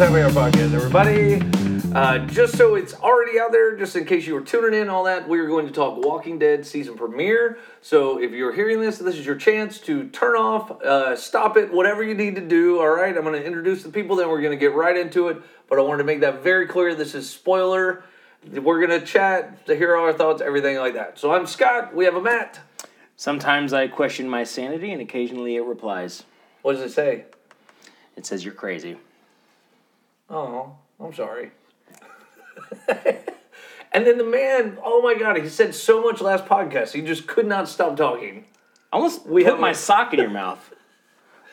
on our podcast, everybody? Uh, just so it's already out there, just in case you were tuning in, all that, we are going to talk Walking Dead season premiere. So if you're hearing this, this is your chance to turn off, uh, stop it, whatever you need to do. All right, I'm going to introduce the people, then we're going to get right into it. But I wanted to make that very clear. This is spoiler. We're going to chat to hear all our thoughts, everything like that. So I'm Scott. We have a Matt. Sometimes I question my sanity, and occasionally it replies. What does it say? It says you're crazy. Oh, I'm sorry. and then the man, oh my god, he said so much last podcast. He just could not stop talking. I almost We put have my sock in your mouth.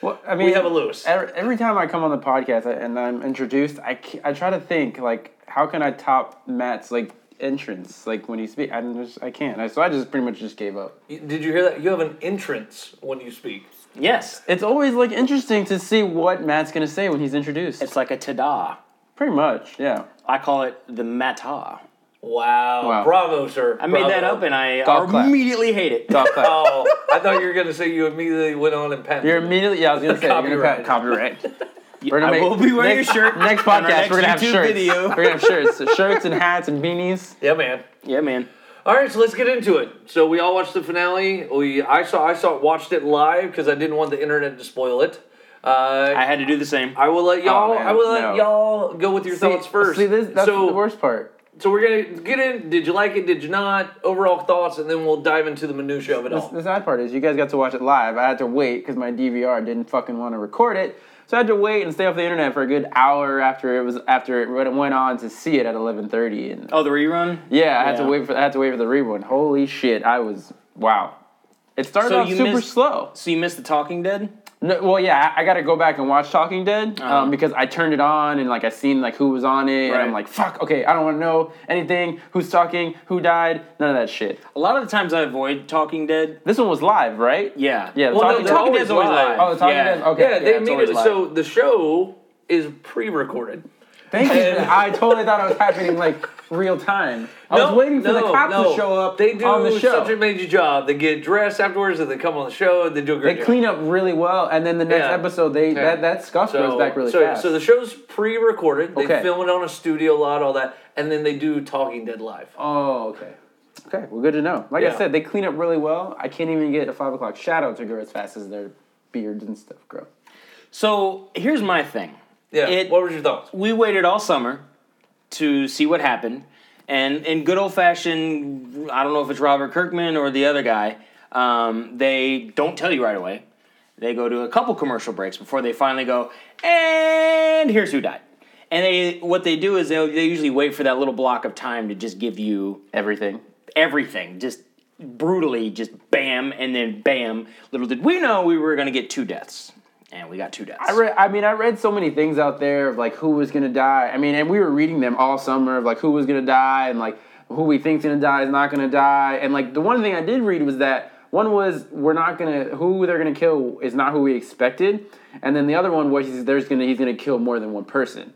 Well, I mean, We have a Lewis. Every, every time I come on the podcast and I'm introduced, I, I try to think like, how can I top Matt's like entrance, like when he speaks? I just I can't. I, so I just pretty much just gave up. Did you hear that? You have an entrance when you speak. Yes, It's always like interesting to see what Matt's gonna say when he's introduced. it's like a ta-da. pretty much, yeah. I call it the mata. Wow. Wow. Bravo, sir. I made that up, and I Golf clap. immediately hate it. Golf clap. Oh, I thought you were going to say you immediately went on and patented. You're it. immediately. Yeah, I was gonna say you're gonna Copyright. pat copyright. We're I will be wearing next, a shirt. Next on our podcast, next we're gonna have YouTube shirts. video. We're gonna have shirts, So shirts and hats and beanies. Yeah, man. Yeah, man. All right, so let's get into it. So we all watched the finale. We I saw I saw watched it live because I didn't want the internet to spoil it. Uh, I had to do the same. I will let y'all. man, I will let no. y'all go with your thoughts first. See, this, that's so, the worst part. So we're gonna get in. Did you like it? Did you not? Overall thoughts, and then we'll dive into the minutia of it The, all. the sad part is you guys got to watch it live. I had to wait because my DVR didn't fucking want to record it. So I had to wait and stay off the internet for a good hour after it was after it went- on to see it at eleven thirty. And Oh, the rerun. yeah, I had to wait for I had to wait for the rerun. Holy shit! I was wow. It started So off super missed- slow. So you missed the Talking Dead. No, well, yeah, I, I got to go back and watch Talking Dead Uh-huh. um, because I turned it on and like I seen like who was on it and I'm like fuck. Okay, I don't want to know anything. Who's talking? Who died? None of that shit. A lot of the times I avoid Talking Dead. This one was live, right? Yeah. Yeah, the Well, no, Talking, they're Talking always Dead's always live. live. Oh, the Talking Yeah. Dead's okay. yeah, they it's always immediately. live. So the show is pre-recorded. Thank you. I totally thought it was happening like real time. I was waiting for the no, cops no. to show up They do on the show. such a major job. They get dressed afterwards, and they come on the show. and They do a great they job. clean up really well, and then the next Yeah. episode, they Yeah. that that scuff goes back really so, fast. so the show's pre-recorded. They Okay. film it on a studio lot, all that, and then they do Talking Dead live. oh, okay. Okay, well, good to know. Like Yeah. I said, they clean up really well. I can't even get a five o'clock shadow to grow as fast as their beards and stuff grow. So here's my thing. Yeah. It- what was your thoughts? we waited all summer to see what happened, and in good old fashioned, I don't know if it's Robert Kirkman or the other guy, um, they don't tell you right away. They go to a couple commercial breaks before they finally go, and here's who died. And they, what they do is they they usually wait for that little block of time to just give you Everything. everything, just brutally, just bam, and then bam. Little did we know we were going to get two deaths, and we got two deaths. I read. I mean, I read so many things out there of like who was gonna die. I mean, and we were reading them all summer of like who was gonna die and like who we think's gonna die is not gonna die. And like the one thing I did read was that one was we're not gonna who they're gonna kill is not who we expected, and then the other one was he's, there's gonna he's gonna kill more than one person.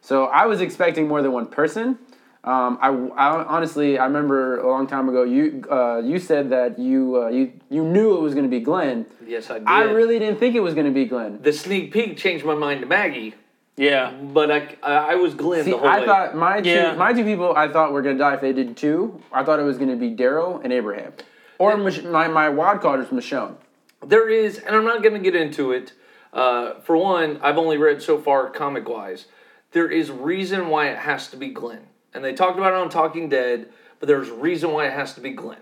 So I was expecting more than one person. Um, I, I honestly I remember a long time ago you uh, you said that you uh, you you knew it was gonna be Glenn. Yes, I did. I really didn't think it was gonna be Glenn. the sneak peek changed my mind to Maggie, yeah. but I I was Glenn See, the whole I way. thought my two Yeah. my two people I thought were gonna die if they did two. I thought it was gonna be Daryl and Abraham, or Mich- my my wild card is Michonne. There is, and I'm not going to get into it. Uh, for one, I've only read so far comic wise. There is reason why it has to be Glenn, and they talked about it on Talking Dead. But there's a reason why it has to be Glenn.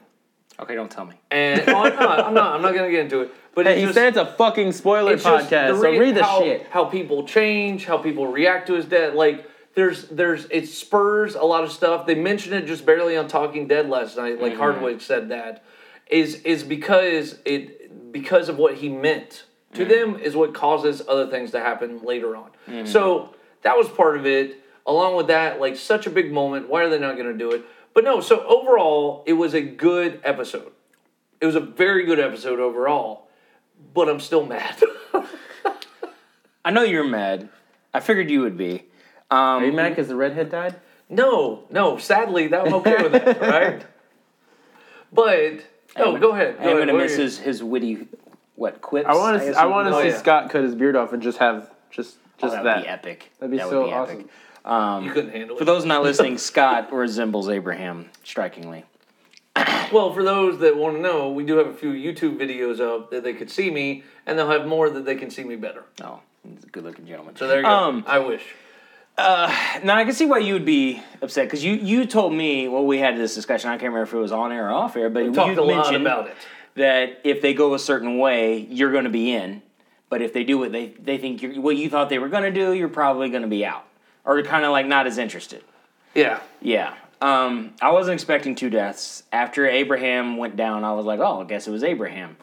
Okay, don't tell me. And oh, I'm not. I'm not. I'm not going to get into it. But Hey, it's he just, said it's a fucking spoiler podcast, the so read the how, shit. How people change, how people react to his death. Like there's there's it spurs a lot of stuff. They mentioned it just barely on Talking Dead last night. Like Mm-hmm. Hardwick said that is is because it because of what he meant to Mm. them is what causes other things to happen later on. Mm-hmm. So that was part of it. Along with that, like such a big moment. Why are they not going to do it? But no. So overall, it was a good episode. It was a very good episode overall. But I'm still mad. I know you're mad. I figured you would be. Um, Are you mad because the redhead died? No, no. Sadly, that I'm okay with that, right? But no, go ahead. Go I'm ahead. gonna miss his, his witty, what quips? I want guess to I you want to could Oh, see yeah. Scott cut his beard off and just have just Just that, that. would be epic. That'd be that so would be awesome. epic. Um, You couldn't handle for it. those not listening, Scott resembles Abraham strikingly. Well, for those that want to know, we do have a few YouTube videos up that they could see me, and they'll have more that they can see me better. Oh, he's a good-looking gentleman. So there you go. Um, I wish. now I can see why you would be upset because you you told me well we had this discussion. I can't remember if it was on air or off air, but you Talked a lot about it. that if they go a certain way, you're going to be in. But if they do what they they think you're, what you thought they were going to do, you're probably going to be out, or kind of like not as interested. Yeah. Yeah. Um, I wasn't expecting two deaths. After Abraham went down, I was like, oh, I guess it was Abraham.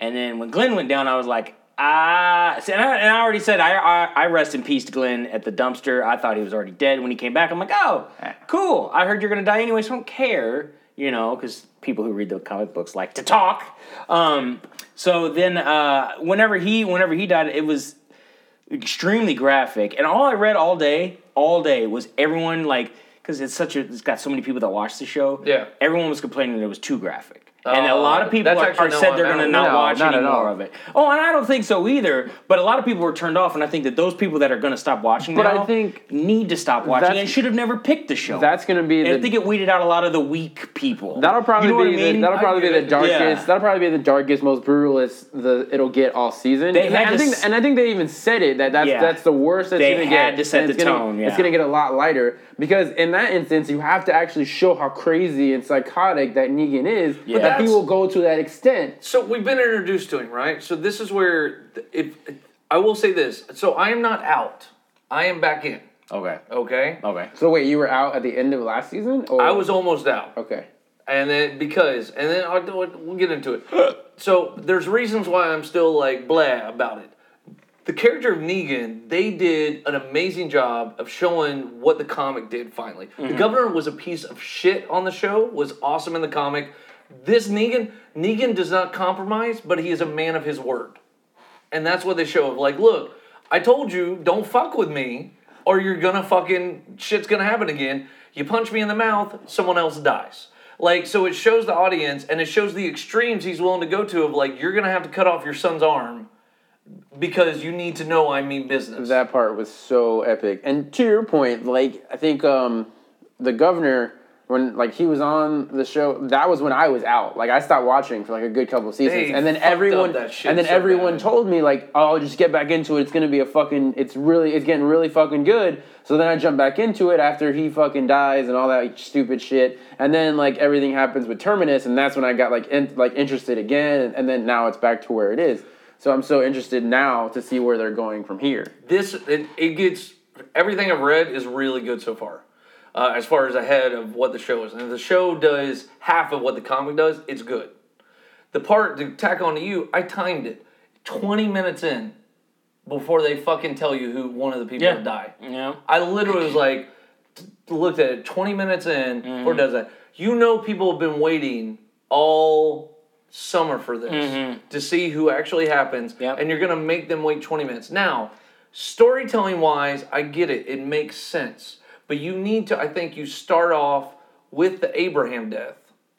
And then when Glenn went down, I was like, ah. And I, and I already said, I, I, I rest in peace to Glenn at the dumpster. I thought he was already dead when he came back. I'm like, oh, cool. I heard you're going to die anyway, so I don't care, you know, because people who read the comic books like to talk. Um, so then uh, whenever he whenever he died, it was extremely graphic. And all I read all day, all day was everyone like because it's such a it's got so many people that watch the show. Yeah. everyone was complaining that it was too graphic. And a Oh, lot of oh, people are, are no said they're going to not No, watch not any more of it. Oh, and I don't think so either. But a lot of people were turned off, and I think that those people that are going to stop watching But I think need to stop watching and should have never picked the show. That's gonna be and the I think it weeded out a lot of the weak people. That'll probably you know be what I mean? the, that'll probably be the darkest. Yeah. That'll probably be the darkest, most brutalist the it'll get all season. They and, had I to think, and I think they even said it that that's Yeah. that's the worst that's They gonna had get. to set And it's the gonna- tone, It's gonna get a lot lighter because in that instance you have to actually show how crazy and psychotic that Negan is. Yeah. That he will go to that extent. So we've been introduced to him, right? So this is where, if I will say this, so I am not out. I am back in. okay. Okay. Okay. So wait, you were out at the end of last season? Or? I was almost out. okay. and then because and then I'll do it, we'll get into it. So there's reasons why I'm still like blah about it. The character of Negan, they did an amazing job of showing what the comic did finally. The mm-hmm. governor was a piece of shit on the show, was awesome in the comic. This Negan, Negan does not compromise, but he is a man of his word. And that's what they show of like, look, I told you, don't fuck with me, or you're gonna fucking shit's gonna happen again. You punch me in the mouth, someone else dies. Like, so it shows the audience and it shows the extremes he's willing to go to of like, you're gonna have to cut off your son's arm because you need to know I mean business. That part was so epic. And to your point, like I think um the governor when like he was on the show, that was when I was out. Like I stopped watching for like a good couple of seasons, They and then everyone, and then so everyone bad. told me like, "Oh, just get back into it. It's gonna be a fucking. It's really, it's getting really fucking good." So then I jump back into it after he fucking dies and all that stupid shit, and then like everything happens with Terminus, and that's when I got like in, like interested again, and, and then now it's back to where it is. So I'm so interested now to see where they're going from here. this it, it gets everything I've read is really good so far. Uh, as far as ahead of what the show is, and if the show does half of what the comic does, it's good. The part to tack on to you, I timed it twenty minutes in before they fucking tell you who one of the people Yeah. died. Yeah. I literally was like, t- looked at it 20 minutes in Mm-hmm. before it does that. You know, people have been waiting all summer for this to see who actually happens, Mm-hmm. Yep. and you're gonna make them wait 20 minutes. Now, storytelling wise, I get it, it makes sense, but you need to, I think, you start off with the Abraham death,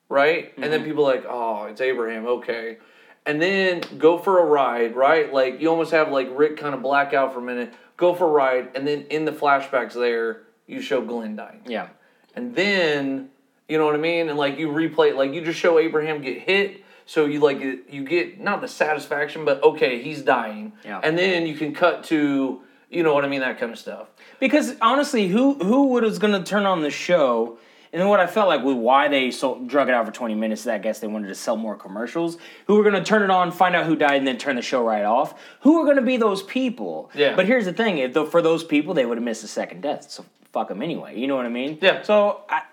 right? And Mm-hmm. then people are like, oh, it's Abraham, okay. And then go for a ride, right? Like you almost have like Rick kind of black out for a minute, go for a ride, and then in the flashbacks there, you show Glenn dying. Yeah. And then, you know what I mean? And like you replay it, like you just show Abraham get hit, so you like you get not the satisfaction, but okay, he's dying. Yeah. And then you can cut to, you know what I mean, that kind of stuff. Because honestly, who who was going to turn on the show? And then what I felt like with why they so drug it out for twenty minutes, is I guess they wanted to sell more commercials. Who were going to turn it on, find out who died, and then turn the show right off? Who are going to be those people? Yeah. But here's the thing: if the, for those people, they would have missed the second death. So fuck them anyway. You know what I mean? Yeah. So I,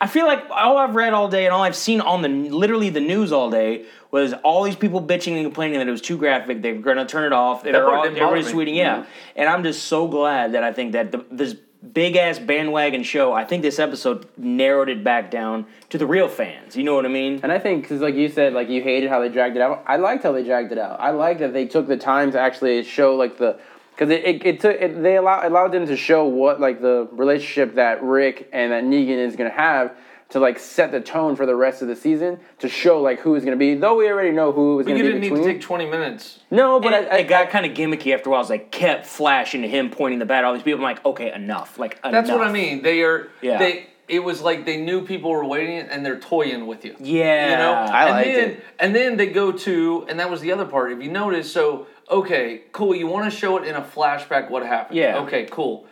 I feel like all I've read all day and all I've seen on the literally the news all day was all these people bitching and complaining that it was too graphic. They're to turn it off. They're all, everybody's tweeting, yeah. Mm-hmm. And I'm just so glad that I think that the, this big ass bandwagon show. I think this episode narrowed it back down to the real fans. You know what I mean? And I think, because like you said, like you hated how they dragged it out. I liked how they dragged it out. I like that they took the time to actually show like the, because it, it, it took it, they allow, allowed them to show what like the relationship that Rick and that Negan is gonna have. to like set the tone for the rest of the season to show like who is going to be. Though we already know who is But gonna be You didn't need to take 20 minutes. no, but But it, I, I, it got kind of gimmicky after a while. It's like kept flashing to him pointing the bat at all these people. I'm like, okay, enough. Like That's what I mean. They are. Yeah. They. It was like they knew people were waiting and they're toying with you. Yeah. You know. I and liked then, it. And then they go to, and that was the other part. If you notice, so okay, cool. You want to show it in a flashback what happened. Yeah. Okay, cool.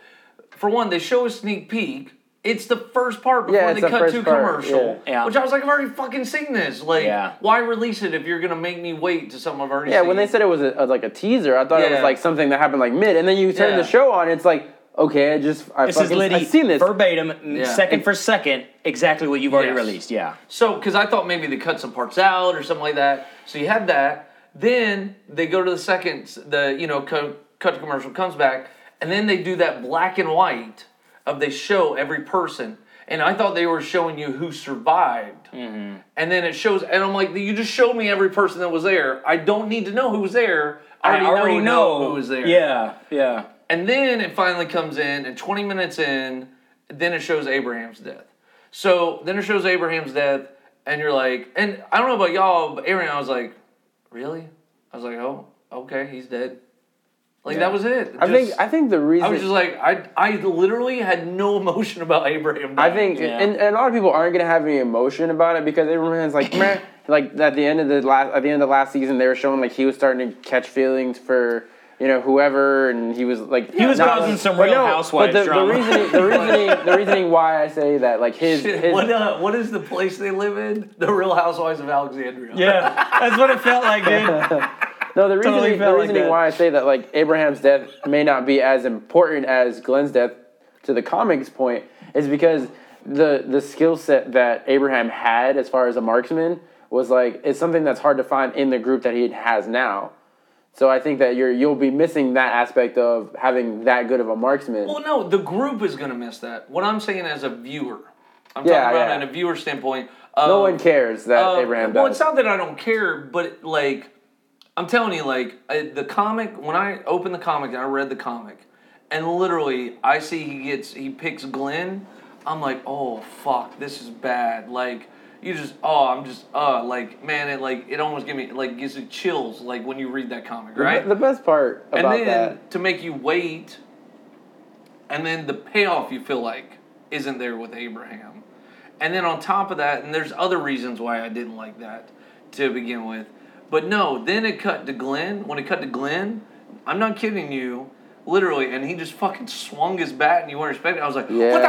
For one, they show a sneak peek. It's the first part before Yeah, they it's the cut first to part, commercial. yeah. Yeah. Which I was like, I've already fucking seen this. Like, Yeah. why release it if you're gonna make me wait to something I've already yeah, seen? when they said it was a, a- like a teaser, I thought it was like something that happened like mid, and then you turn Yeah. the show on, it's like okay, I just I This is fucking, Liddy I've seen this. verbatim, Yeah. second for second, exactly what you've already Yes. released. Yeah. So, because I thought maybe they cut some parts out or something like that. So you had that. Then they go to the second, the you know co- cut to commercial comes back, and then they do that black and white of they show every person. And I thought they were showing you who survived. Mm-hmm. And then it shows, and I'm like, you just showed me every person that was there. I don't need to know who was there. I already, know, who was there. Yeah. Yeah. And then it finally comes in, and 20 minutes in, then it shows Abraham's death. So then it shows Abraham's death, and you're like, and I don't know about y'all, but Abraham, I was like, really? I was like, oh, okay, he's dead. Like that was it. I think I think the reason I was just like, I, I literally had no emotion about Abraham. I think, Yeah. and, and a lot of people aren't gonna have any emotion about it because everyone's like, man, like at the end of the last, at the end of the last season, they were showing like he was starting to catch feelings for you know whoever, and he was like He was not- causing some Real no, Housewives But the, drama. the reasoning, the reasoning, the reasoning why I say that, like his, Shit, his what, uh, what is the place they live in? The Real Housewives of Alexandria. Yeah. That's what it felt like, dude. No, the reasoning, Totally the felt like why I say that like Abraham's death may not be as important as Glenn's death to the comics point is because the the skill set that Abraham had as far as a marksman was like it's something that's hard to find in the group that he has now. So I think that you're you'll be missing that aspect of having that good of a marksman. Well, no, the group is going to miss that. What I'm saying as a viewer, I'm Yeah, talking about yeah. in a viewer standpoint. no one cares that Uh, Abraham Well, it's not that I don't care, but like, I'm telling you, like I, the comic. When I opened the comic and I read the comic, and literally I see he gets he picks Glenn. I'm like, oh fuck, this is bad. Like you just oh I'm just uh like man it like it almost give me like gives you chills like when you read that comic right The best part and then that. to make you wait and then the payoff you feel like isn't there with abraham and then on top of that and there's other reasons why i didn't like that to begin with but no then it cut to glenn when it cut to glenn i'm not kidding you literally and he just fucking swung his bat and you weren't expecting it. i was like Yeah. what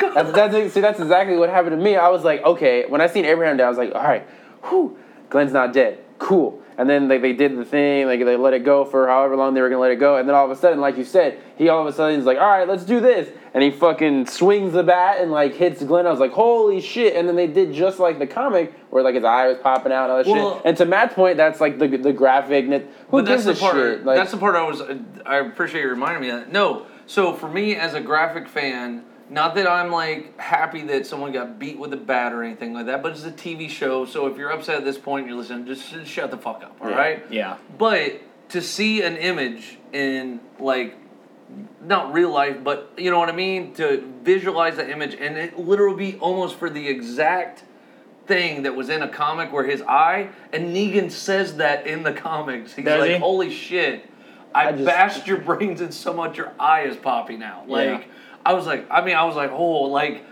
the fuck That's, that's see, that's exactly what happened to me. I was like, okay, when I seen Abraham die, I was like, all right, whew, Glenn's not dead, cool. And then like they did the thing, like they let it go for however long they were gonna let it go, and then all of a sudden, like you said, he all of a sudden is like, all right, let's do this, and he fucking swings the bat and like hits Glenn. I was like, holy shit! And then they did just like the comic where like his eye was popping out and all that Well- shit. And to Matt's point, that's like the the graphic. Who But that's the part. shit? Like, that's the part I was. I appreciate you reminding me of that. No, so for me as a graphic fan, not that I'm like happy that someone got beat with a bat or anything like that, but it's a TV show. So if you're upset at this point, you're listening, just, just shut the fuck up. All right. Yeah. But to see an image in like not real life, but you know what I mean, to visualize the image and it literally be almost for the exact thing that was in a comic where his eye and Negan says that in the comics. He's Does like, he? "Holy shit! I, I just- bashed your brains in so much your eye is popping out." Like Yeah. I was like, I mean, I was like, "Oh, like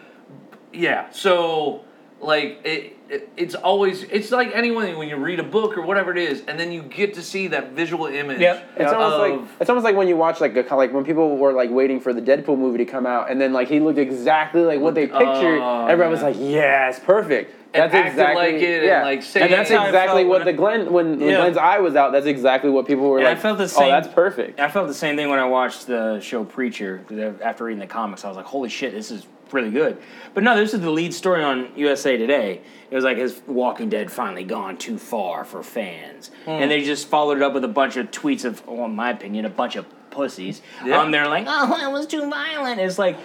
yeah." So like it, it it's always it's like anyone when you read a book or whatever it is, and then you get to see that visual image. Yep. It's almost like it's almost like when you watch like a, like when people were like waiting for the Deadpool movie to come out, and then like he looked exactly like what they pictured. Oh, Everyone was yeah. like, "Yes, perfect." That's acted exactly like it and, yeah. like, say and that's it. That's how I exactly what the Glenn when, when Yeah. Glenn's eye was out. That's exactly what people were And I felt the same. Oh, same- that's perfect. I felt the same thing when I watched the show Preacher. After reading the comics, I was like, "Holy shit, this is really good." But no, this is the lead story on USA Today. It was like his Walking Dead finally gone too far for fans, Hmm. and they just followed it up with a bunch of tweets of, well, in my opinion, a bunch of pussies. Yeah. Um, they're like, "Oh, it was too violent." It's like,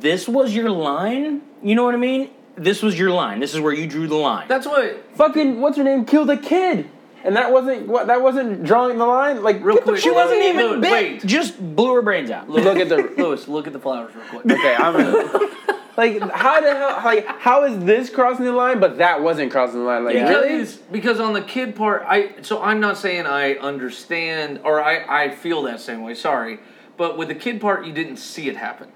this was your line. You know what I mean? This was your line. This is where you drew the line. That's what. Fucking what's her name killed a kid, and that wasn't what that wasn't drawing the line. Like Real quick, she wasn't even here. Look, bit. wait. Just blew her brains out. Look at the Lewis, look at the flowers real quick. okay. I'm gonna, Like how the hell? Like how is this crossing the line, but that wasn't crossing the line? Like Yeah. really? Because, because on the kid part, I so I'm not saying I understand or I, I feel that same way. Sorry, but with the kid part, you didn't see it happen.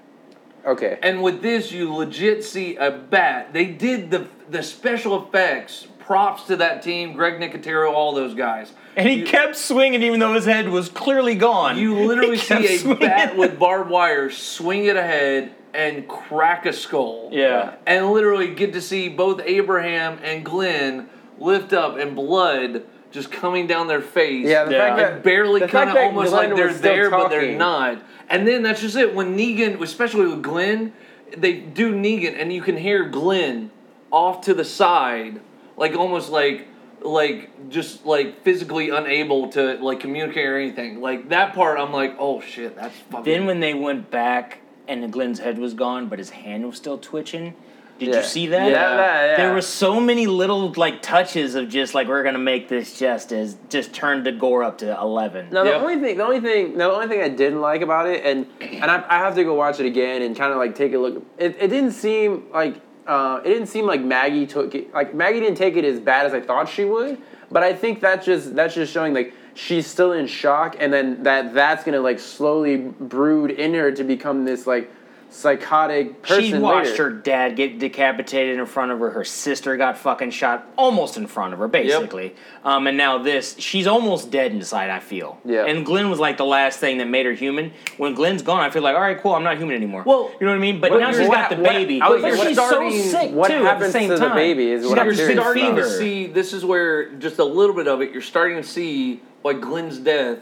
Okay. And with this, you legit see a bat. They did the the special effects. Props to that team, Greg Nicotero, all those guys. And he You- kept swinging even though his head was clearly gone. You literally see a swinging. bat with barbed wire swing it ahead and crack a skull. Yeah. And literally get to see both Abraham and Glenn lift up and blood just coming down their face. Yeah, the Yeah. fact that barely the kind of almost Glenn like they're was still there, but they're not. And then that's just it. When Negan, especially with Glenn, they do Negan, and you can hear Glenn off to the side, like almost like like just like physically unable to like communicate or anything. Like that part, I'm like, oh shit, that's fucking. Then when they went back and Glenn's head was gone, but his hand was still twitching. Did Yeah. you see that? Yeah, that- yeah. There were so many little like touches of just like we're gonna make this just as just turn the gore up to eleven. No, the Yep. only thing, the only thing, the only thing I didn't like about it, and and I, I have to go watch it again and kind of like take a look. It, it didn't seem like uh, it didn't seem like Maggie took it. Like Maggie didn't take it as bad as I thought she would. But I think that's just that's just showing like she's still in shock, and then that that's gonna like slowly brood in her to become this like psychotic person. She watched later. her dad get decapitated in front of her. Her sister got fucking shot almost in front of her, basically. Um, and now this, she's almost dead inside. I feel. Yeah. And Glenn was like the last thing that made her human. When Glenn's gone, I feel like, all right, cool, I'm not human anymore. Well, you know what I mean. But what now you're- she's what- got the what- baby. I was but she's starting- so sick what too. happens at the same to the time. baby is She's what got I'm her curious starting about. to see this is where just a little bit of it you're starting to see why Glenn's death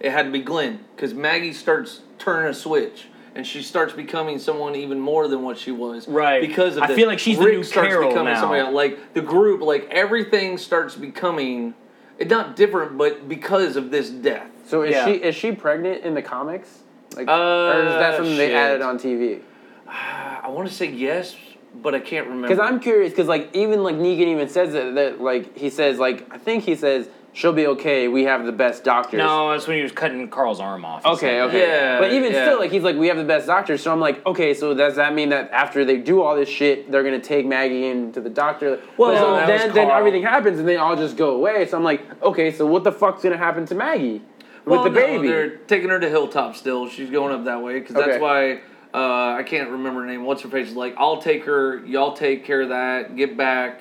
it had to be Glenn because Maggie starts turning a switch and she starts becoming someone even more than what she was Right. because of I this. feel like she's the new starts Carol becoming now. somebody else. like the group like everything starts becoming it's not different but because of this death So is Yeah. she is she pregnant in the comics? Like, Uh, or is that something they added on TV? I want to say yes but I can't remember Because I'm curious, because like even like Negan even says it that like he says like I think he says she'll be okay. We have the best doctors. No, that's when he was cutting Carl's arm off. Okay, okay. Yeah, But even yeah. still, like he's like, we have the best doctors. So I'm like, okay, so does that mean that after they do all this shit, they're gonna take Maggie into the doctor? Well, so that then then everything happens and they all just go away. So I'm like, okay, so what the fuck's gonna happen to Maggie with Well, the no, baby? they're taking her to Hilltop still. She's going up that way because Okay. that's why uh, I can't remember her name. What's her face? Like, I'll take her. Y'all take care of that. Get back,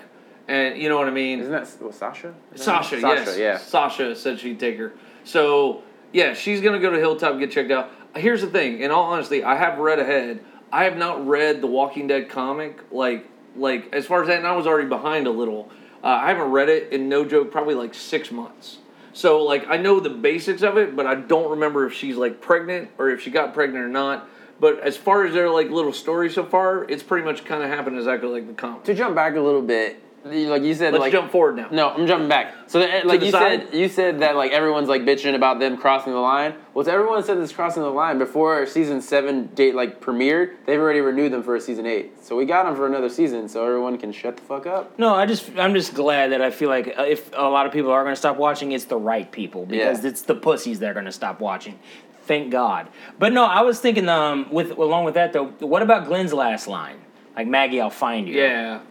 and you know what I mean. Isn't that what, Sasha? Sasha, yes. Sasha, yeah. Sasha said she'd take her. So yeah, she's gonna go to Hilltop and get checked out. Here's the thing. In all honesty, I have read ahead. I have not read the Walking Dead comic. Like, like as far as that, and I was already behind a little. Uh, I haven't read it in no joke, probably like six months. So like I know the basics of it, but I don't remember if she's like pregnant or if she got pregnant or not. But as far as their like little story so far, it's pretty much kind of happened exactly like the comic. To jump back a little bit, like you said, Let's like jump forward now. No, I'm jumping back. So, the, like you side? said, you said that like everyone's like bitching about them crossing the line. Well, to everyone said this crossing the line before season seven date like premiered. They've already renewed them for a season eight. So we got them for another season. So everyone can shut the fuck up. No, I just I'm just glad that I feel like uh, if a lot of people are going to stop watching, it's the right people because Yeah. it's the pussies that are going to stop watching. Thank God. But no, I was thinking um with along with that though, what about Glenn's last line? Like Maggie, I'll find you. Yeah.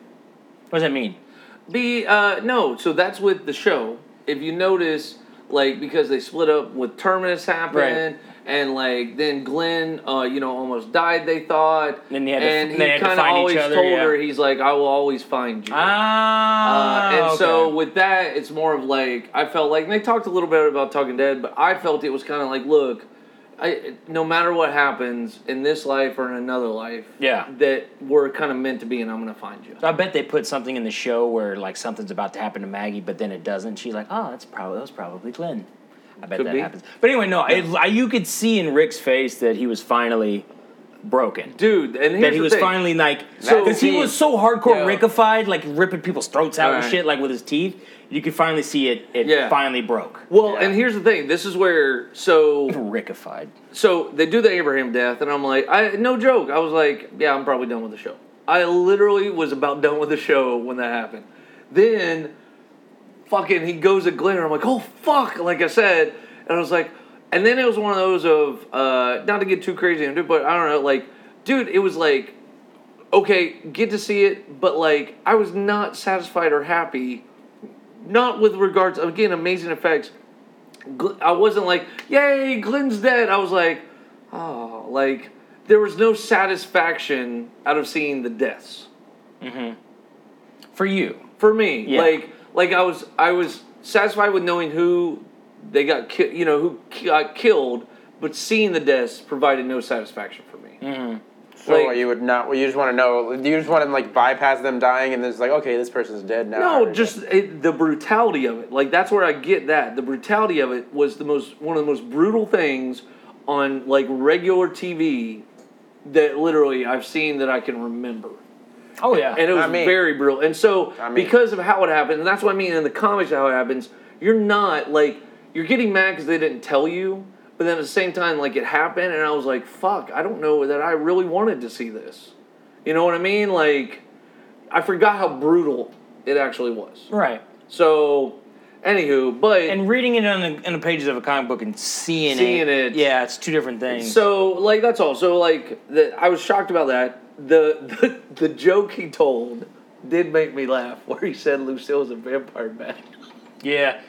What does that mean? Be uh no, so that's with the show. If you notice, like because they split up with Terminus happened, and like then Glenn, uh, you know, almost died. They thought, Then they had to- and they he kind of always other, told yeah. her, he's like, I will always find you. Ah. Uh, and okay. so with that, it's more of like I felt like and they talked a little bit about Talking Dead, but I felt it was kind of like, look, I no matter what happens in this life or in another life, Yeah. that we're kind of meant to be, and I'm gonna find you. So I bet they put something in the show where like something's about to happen to Maggie, but then it doesn't. She's like, "Oh, that's probably that was probably Glenn." I bet Could that be. happens. But anyway, no, it, I, you could see in Rick's face that he was finally broken. Dude, and that he was thing. finally like, So- because he was so hardcore Yeah. Rickified, like ripping people's throats out and shit, like with his teeth. You could finally see it. It Yeah. finally broke. Well, Yeah. and here's the thing. This is where so Rickified. so they do the Abraham death, and I'm like, I no joke. I was like, yeah, I'm probably done with the show. I literally was about done with the show when that happened. Then, fucking, he goes Glenn, and I'm like, oh fuck, like I said, and I was like, and then it was one of those of uh, not to get too crazy into it, but I don't know, like, dude, it was like okay, get to see it, but like I was not satisfied or happy. Not with regards again, amazing effects. I wasn't like, yay, Glenn's dead. I was like, oh, like there was no satisfaction out of seeing the deaths For you. for me. Yeah. Like, like I was, I was satisfied with knowing who they got, ki- you know, who ki- got killed, but seeing the deaths provided no satisfaction for me. Mm-hmm. So Like- you would not. Well, you just want to know. You just want to like bypass them dying, and then it's like, okay, this person's dead now. No, just it, the brutality of it. Like that's where I get that. The brutality of it was the most one of the most brutal things on like regular TV that literally I've seen that I can remember. Oh yeah. And it was I mean- very brutal. And so I mean- because of how it happened, and that's what I mean in the comics how it happens, you're not like you're getting mad because they didn't tell you, but then at the same time like it happened and I was like, fuck, I don't know that I really wanted to see this. You know what I mean? Like I forgot how brutal it actually was. right. So, anywho, but And reading it on the, in the pages of a comic book and seeing, Seeing it. Yeah, it's two different things. so like that's all. So like the, I was shocked about that. The, the the joke he told did make me laugh, where he said Lucille was a vampire man. yeah.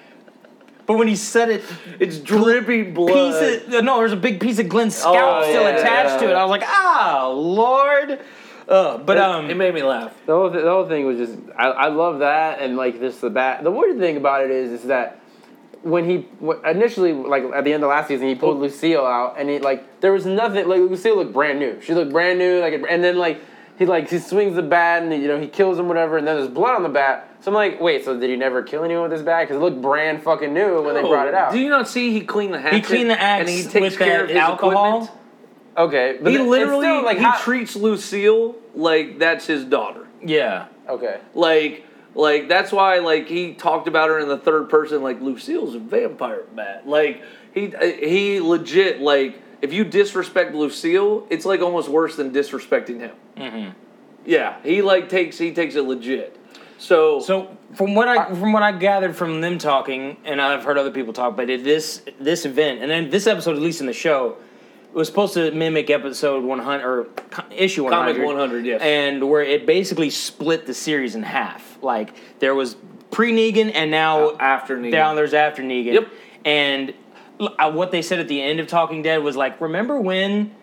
But when he said it, It's dripping blood. piece of, no, there's a big piece of Glenn's scalp Oh, still yeah. attached to it. I was like, ah, Lord. Uh, but um, it made me laugh. The whole, th- the whole thing was just I, I love that and like this the bat the weird thing about it is is that when he wh- initially like at the end of last season he pulled Lucille out and he like there was nothing like Lucille looked brand new she looked brand new like and then like he like he swings the bat and you know he kills him whatever and then there's blood on the bat so I'm like wait so did he never kill anyone with this bat because it looked brand fucking new when they brought it out Do you not see he cleaned the hatchet? He cleaned the axe and he takes with care that of his alcohol? equipment? okay but He then- it's literally still, like he how- treats Lucille like that's his daughter. yeah. okay Like, like that's why like he talked about her in the third person. Like Lucille's a vampire bat. Like he he legit like if you disrespect Lucille, it's like almost worse than disrespecting him. Mm-hmm. Yeah, he like takes he takes it legit. So, So from what I from what I gathered from them talking, and I've heard other people talk, but it, this this event and then this episode, at least in the show, was supposed to mimic episode one hundred or issue one Comic hundred. 100, yes. and where it basically split the series in half. Like there was pre Negan, and now Uh, after Negan. Down there's after Negan. Yep. And uh, what they said at the end of Talking Dead was like, remember when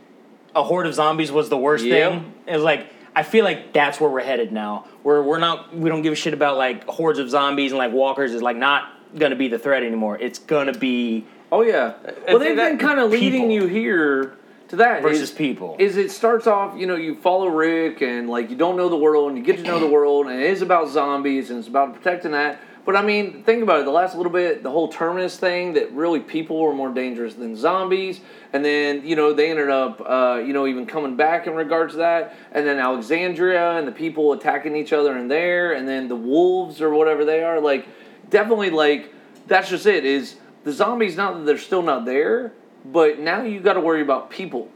a horde of zombies was the worst Yep. thing? It was like I feel like that's where we're headed now. Where we're not we don't give a shit about like hordes of zombies and like walkers is like not gonna be the threat anymore. It's gonna be oh yeah, well they've been kind of leading you here to that versus is- people. is it starts off, you know, you follow Rick and like you don't know the world and you get to know the world and it is about zombies and it's about protecting that. But I mean, think about it. The last little bit, the whole terminus thing that really people were more dangerous than zombies, and then you know they ended up, uh, you know, even coming back in regards to that, and then Alexandria and the people attacking each other in there, and then the wolves or whatever they are. Like, definitely, like that's just it. Is the zombies not that they're still not there, but now you got to worry about people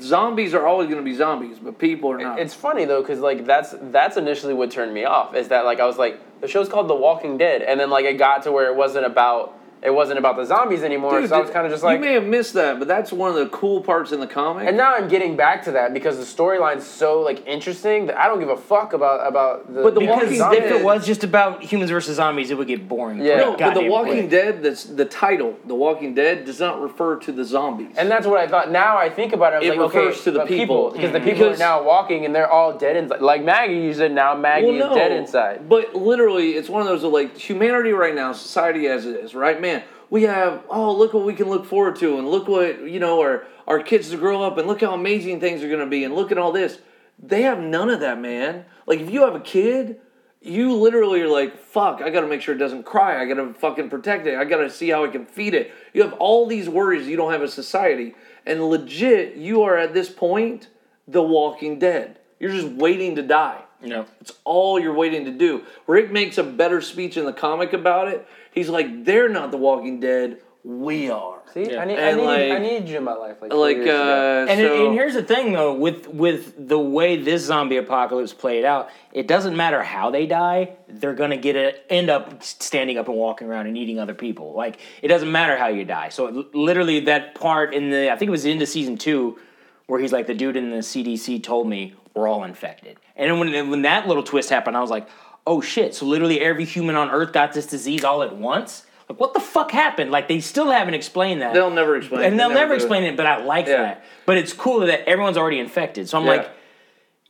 zombies are always going to be zombies, but people are not. It's funny though, because like that's that's initially what turned me off. Is that like I was like the show's called The Walking Dead, and then like it got to where it wasn't about it wasn't about the zombies anymore. Dude, so I was kind of just like, you may have missed that, but that's one of the cool parts in the comic. and now I'm getting back to that because the storyline's so like interesting that I don't give a fuck about about the. But The because Walking if Dead- it was just about humans versus zombies, it would get boring. Yeah. no, but The Walking quick. Dead, that's the title. The Walking Dead does not refer to the zombies. and that's what I thought. Now I think about it. I'm It like, refers okay, to the people. because the Mhm. people Because- are now walking and they're all dead inside. Like Maggie, you said now Maggie well, no, is dead inside. But literally, it's one of those like humanity right now, society as it is, right? Man, we have oh look what we can look forward to, and look what you know our our kids to grow up, and look how amazing things are going to be, and look at all this. They have none of that, man. Like if you have a kid, you literally are like, fuck, I got to make sure it doesn't cry. I got to fucking protect it. I got to see how I can feed it. You have all these worries you don't have a society, and legit, you are at this point the Walking Dead. You're just waiting to die. No. It's all you're waiting to do. Rick makes a better speech in the comic about it. He's like, they're not the Walking Dead. We are. See, Yeah. I need I need like- I need you in my life. Like Like, uh, And, so, and here's the thing, though, with with the way this zombie apocalypse played out, it doesn't matter how they die; they're gonna get it, end up standing up and walking around and eating other people. Like it doesn't matter how you die. So l- literally, that part in the I think it was into season two, where he's like, the dude in the CDC told me we're all infected. And then when when that little twist happened, I was like, oh shit! So literally every human on Earth got this disease all at once. Like what the fuck happened? Like they still haven't explained that. They'll never explain it. and they'll never, never do it. explain it. But I like Yeah. that. But it's cool that everyone's already infected. So I'm Yeah. like.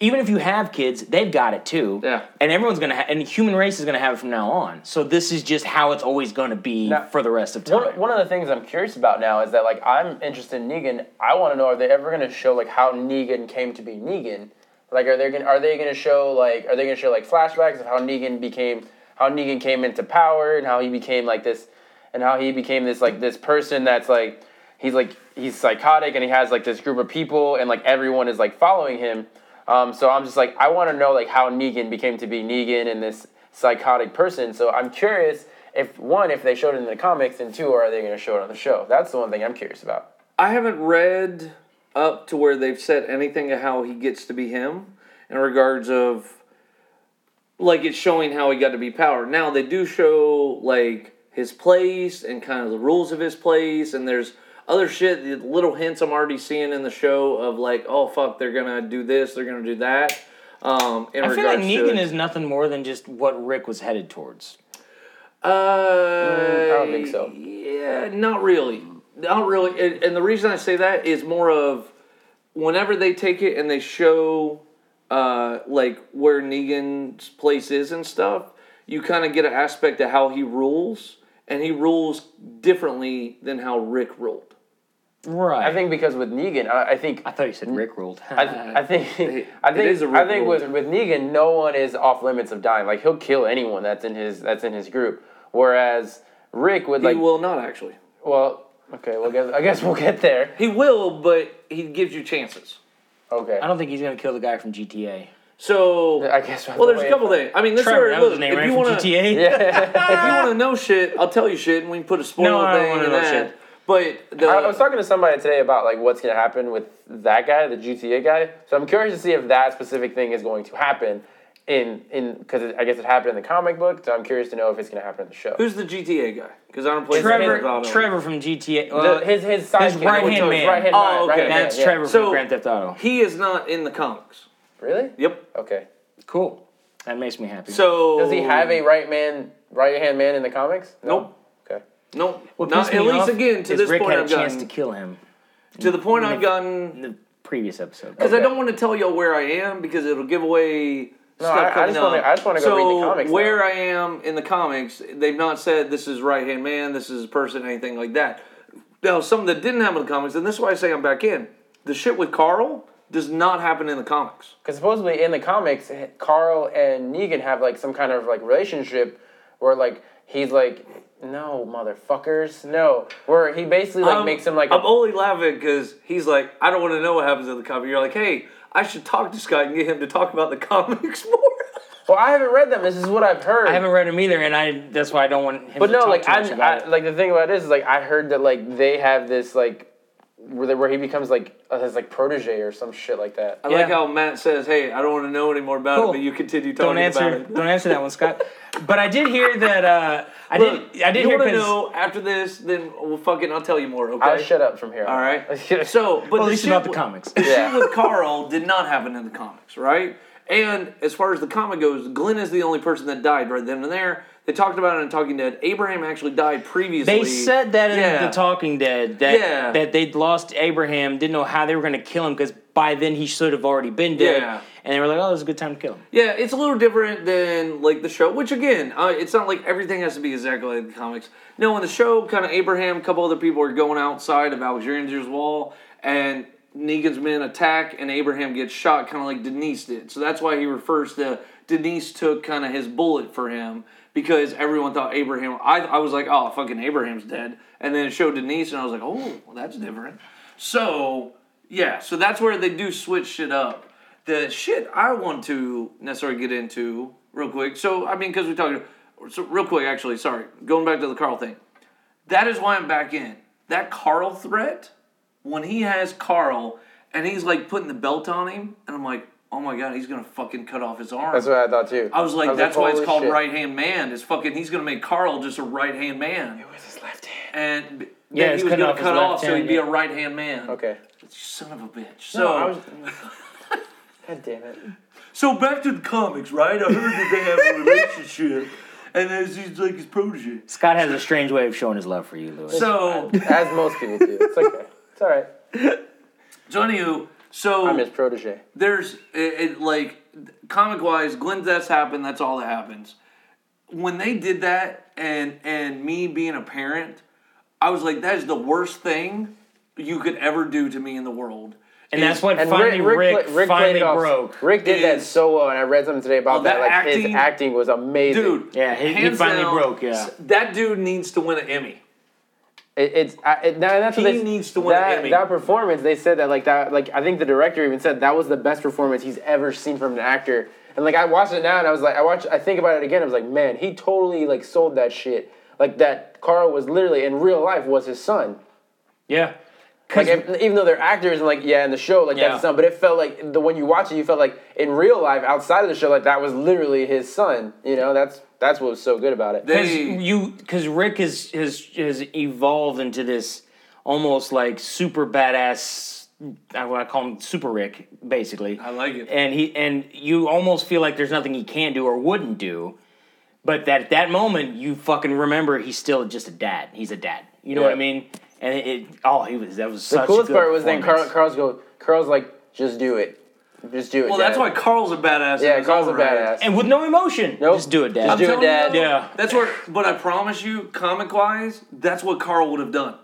Even if you have kids, they've got it too. Yeah. And everyone's gonna ha- and the human race is gonna have it from now on. So this is just how it's always gonna be Now- for the rest of time. One, one of the things I'm curious about now is that like I'm interested in Negan. I want to know are they ever going to show like how Negan came to be Negan? Like are they gonna are they to show like are they to show like flashbacks of how Negan became how Negan came into power and how he became like this and how he became this like this person that's like he's like he's psychotic and he has like this group of people and like everyone is like following him. Um, so I'm just like I want to know like how Negan became to be Negan and this psychotic person. So I'm curious if one if they showed it in the comics and two are they going to show it on the show? That's the one thing I'm curious about. I haven't read up to where they've said anything of how he gets to be him in regards of like it's showing how he got to be power. Now they do show like his place and kind of the rules of his place, and there's other shit, the little hints I'm already seeing in the show of like, oh fuck, they're gonna do this, they're gonna do that. Um, in I feel like regards to Negan is nothing more than just what Rick was headed towards. Uh, I don't think so. Yeah, not really. Not really. And, and the reason I say that is more of whenever they take it and they show uh, like where Negan's place is and stuff, you kind of get an aspect of how he rules, and he rules differently than how Rick ruled. Right. I think because with Negan, I, I think I thought you said Rick ruled. I, I think I it think is a I Rick think with with Negan, no one is off limits of dying. Like he'll kill anyone that's in his that's in his group. Whereas Rick would like he will not actually. well okay well guess, I guess we'll get there. He will, but he gives you chances. Okay. I don't think he's gonna kill the guy from GTA. So I guess. well, there's a couple things. I mean, this Trevor, is that was look, his name, if right? you want to GTA. Yeah. if you want to know shit, I'll tell you shit, and we can put a spoiler No, I don't thing wanna and know that. shit. But the, I was talking to somebody today about like what's gonna happen with that guy, the GTA guy. So I'm curious to see if that specific thing is going to happen in in because I guess it happened in the comic book. So I'm curious to know if it's gonna happen in the show. who's the GTA guy? Because I don't play Trevor, Grand Theft Auto. Trevor from GTA. The- Well, his his right-hand man. right-hand Oh, okay. right-hand that's man, yeah. Trevor So- from Grand Theft Auto. He is not in the comics. Really? Yep. Okay. Cool. That makes me happy. So Does he have a right man, right hand man in the comics? No? Nope. Okay. Nope. what not pissed at least off again to is this Rick point had a I've chance gotten to kill him to the point I've in gotten the previous episode. because I don't want to tell y'all where I am because it'll give away No, stuff I- I just wanna- I just wanna go so read the comics now. where I am in the comics, they've not said this is right hand man, this is person, anything like that. Now, something that didn't happen in the comics, and this is why I say I'm back in. The shit with Carl does not happen in the comics. Because supposedly in the comics, Carl and Negan have like some kind of like relationship where like he's like, no motherfuckers, no. Where he basically like I'm- makes him like I'm a, only laughing because he's like, I don't want to know what happens in the comic. You're like, hey, I should talk to Scott and get him to talk about the comics more. Well, I haven't read them. This is what I've heard. I haven't read them either, and I that's why I don't want him But to no, talk like too much I'm about I, it. like the thing about this is like I heard that like they have this like where, they, where he becomes like uh, his like protege or some shit like that. I like how Matt says, hey, I don't want to know any more about Cool. it, but you continue talking don't answer. about it. Don't answer that one, Scott. But I did hear that. Uh, I Look, did. I did you hear want to because. know after this, then we'll fucking, I'll tell you more, okay? I'll shut up from here. All right. So, but Well, at the least shit about the comics. The Yeah. shit with Carl did not happen in the comics, right? And as far as the comic goes, Glenn is the only person that died right then and there. They talked about it in Talking Dead. Abraham actually died previously. They said that in the Talking Dead that Yeah. that they'd lost Abraham, didn't know how they were going to kill him because by then he should have already been dead. Yeah. And they were like, "Oh, it was a good time to kill him." Yeah, it's a little different than like the show, which again, uh, it's not like everything has to be exactly like the comics. No, in the show, kind of Abraham, a couple other people are going outside of Alexander's wall, and Negan's men attack, and Abraham gets shot, kind of like Denise did. So that's why he refers to Denise took kind of his bullet for him because everyone thought Abraham. I, I was like, oh, fucking Abraham's dead, and then it showed Denise, and I was like, oh, well, that's different. So yeah, so that's where they do switch shit up. The shit I want to necessarily get into real quick. So I mean, because we talked, so real quick, actually, sorry, going back to the Carl thing. That is why I'm back in. That Carl threat, when he has Carl and he's like putting the belt on him, and I'm like, oh my god, he's gonna fucking cut off his arm. That's what I thought too. I was like, that's why it's called shit. right hand man. Is fucking he's gonna make Carl just a right hand man, With his left hand. and Yeah, then he was gonna off cut left off so he'd be yeah. a right hand man. Okay. Son of a bitch. No, So I was, God damn it. So back to the comics, right? I heard that they have a relationship, and there's he's like his protege. Scott has a strange way of showing his love for you, Lewis. So, As most people do. It's okay. It's all right. so anywho, so I'm his protege. there's it, it like comic wise, Glenn deaths happen. That's all that happens. When they did that, and and me being a parent, I was like, that is the worst thing you could ever do to me in the world. and that's Is- what And finally Rick, pla- played finally it off- broke. Rick did that so well, and I read something today about that. that Like his acting- acting was amazing. dude. Yeah, he- he finally down, broke, yeah. that dude needs to win an Emmy. It, it's I, it, now that's what they, needs to win that, Emmy. that performance. They said that like that like I think the director even said that was the best performance he's ever seen from an actor. And like I watched it now and I was like I watched I think about it again. I was like man he totally like sold that shit. Like that Carl was literally in real life was his son. Yeah. Like if, even though they're actors and like yeah in the show like Yeah. that's his son, but it felt like the when you watch it you felt like in real life outside of the show like that was literally his son. You know that's that's what was so good about it. Because They- you, because Rick has, has has evolved into this almost like super badass. I I call him Super Rick, basically. I like it. And he and you almost feel like there's nothing he can do or wouldn't do, but that at that moment you fucking remember he's still just a dad. He's a dad. You know what I mean? And it, it oh he was that was the coolest a good part was then Carl. Carl's go Carl's like just do it, just do it. Well, that's why Carl's a badass. Yeah, Carl's a own right. badass. and with no emotion. Nope. Just do it, dad. Just do it, telling you, Dad. though, Yeah. That's where, but I promise you, comic wise, that's what Carl would have done.